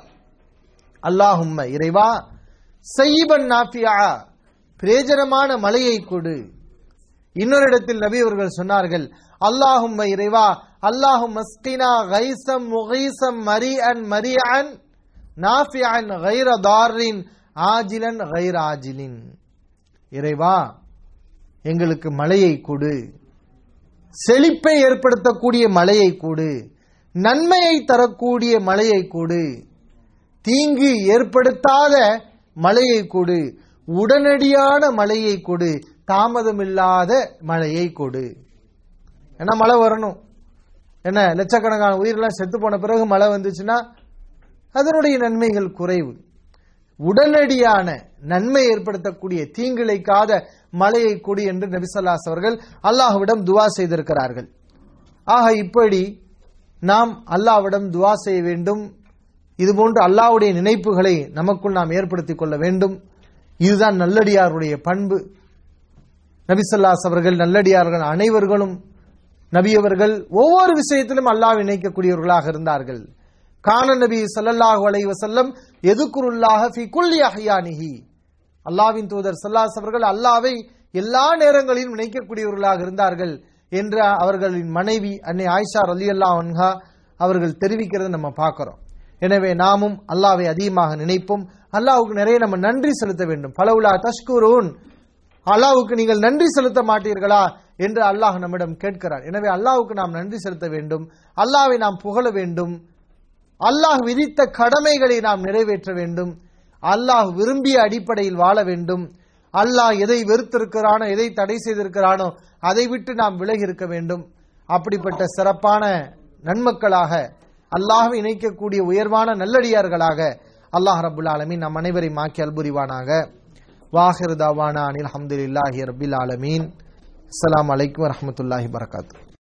அல்லாஹும்ம இறைவா சையீபன் நாஃபியா பிரேஜனமான மலையை கொடு. இன்னொரு இடத்தில் நபி அவர்கள் சொன்னார்கள் அல்லாஹும் இறைவா அல்லாஹும் மஸ்கினா கைசம் முகைசம் மரியன் மரியன் நாஃபியன் கைர தாரின் ஆஜிலன் கைர ஆஜிலின். இறைவா எங்களுக்கு மழையை கொடு. செழிப்பை ஏற்படுத்தக்கூடிய மழையை கொடு. நன்மையை தரக்கூடிய மழையை கொடு. தீங்கு ஏற்படுத்தாத மழையை கொடு. உடனடியான மழையை கொடு. தாமதமில்லாத மழையை கொடு. ஏன்னா மழை வரணும். என்ன லட்சக்கணக்கான உயிரெல்லாம் செத்து போன பிறகு மழை வந்துச்சுன்னா அதனுடைய நன்மைகள் குறைவு. உடனடியான நன்மை ஏற்படுத்தக்கூடிய தீங்கிழைக்காத மழையை கொடு என்று நபிசல்லாஸ் அவர்கள் அல்லாஹுவிடம் துவா செய்திருக்கிறார்கள். ஆக இப்படி நாம் அல்லாவிடம் துவா செய்ய வேண்டும். இதுபோன்று அல்லாஹ்வுடைய நினைப்புகளை நமக்குள் நாம் ஏற்படுத்திக் கொள்ள வேண்டும். இதுதான் நல்லடியாருடைய பண்பு. நபிசல்லாஸ் அவர்கள் நல்லடியார்கள் அனைவர்களும் நபியவர்கள் ஒவ்வொரு விஷயத்திலும் அல்லாஹ் இணைக்கக்கூடியவர்களாக இருந்தார்கள். கான நபி ஸல்லல்லாஹு அலைவ செல்லம் எதுக்குருல்லாஹ ஃபி குல்லி அஹ்யானிஹி. அல்லாஹ்வின் தூதர் சல்லாஸ் அவர்கள் அல்லாவை எல்லா நேரங்களிலும் நினைக்கக்கூடியவர்களாக இருந்தார்கள் என்று அவர்களின் மனைவி அன்னை ஆயிஷா அலி அல்லா அவர்கள் தெரிவிக்கிறதை நம்ம பார்க்கிறோம். எனவே நாமும் அல்லாவை அதிகமாக நினைப்போம். அல்லாவுக்கு நிறைய நம்ம நன்றி செலுத்த வேண்டும். பலவுலா தஷ்கூரூன். அல்லாவுக்கு நீங்கள் நன்றி செலுத்த மாட்டீர்களா என்று அல்லாஹ் நம்மிடம் கேட்கிறார். எனவே அல்லாவுக்கு நாம் நன்றி செலுத்த வேண்டும். அல்லாவை நாம் புகழ வேண்டும். அல்லாஹ் விதித்த கடமைகளை நாம் நிறைவேற்ற வேண்டும். அல்லாஹ் விரும்பிய அடிப்படையில் வாழ வேண்டும். அல்லாஹ் எதை வெறுத்திருக்கிறானோ எதை தடை செய்திருக்கிறானோ அதை விட்டு நாம் விலகி இருக்க வேண்டும். அப்படிப்பட்ட சிறப்பான நன்மக்களாக அல்லாஹ் இணைக்கக்கூடிய உயர்வான நல்லடியார்களாக அல்லாஹ் ரபுல் ஆலமீன் நம் அனைவரையும் ஆக்கி அல்புரிவானாக. வாஹிர் தாவானா அனில் அஹமதுல்லாஹி ரபில் ஆலமீன். அஸ்லாம் அலைக்கும் வரமத்துல்லாஹி வரகாத்து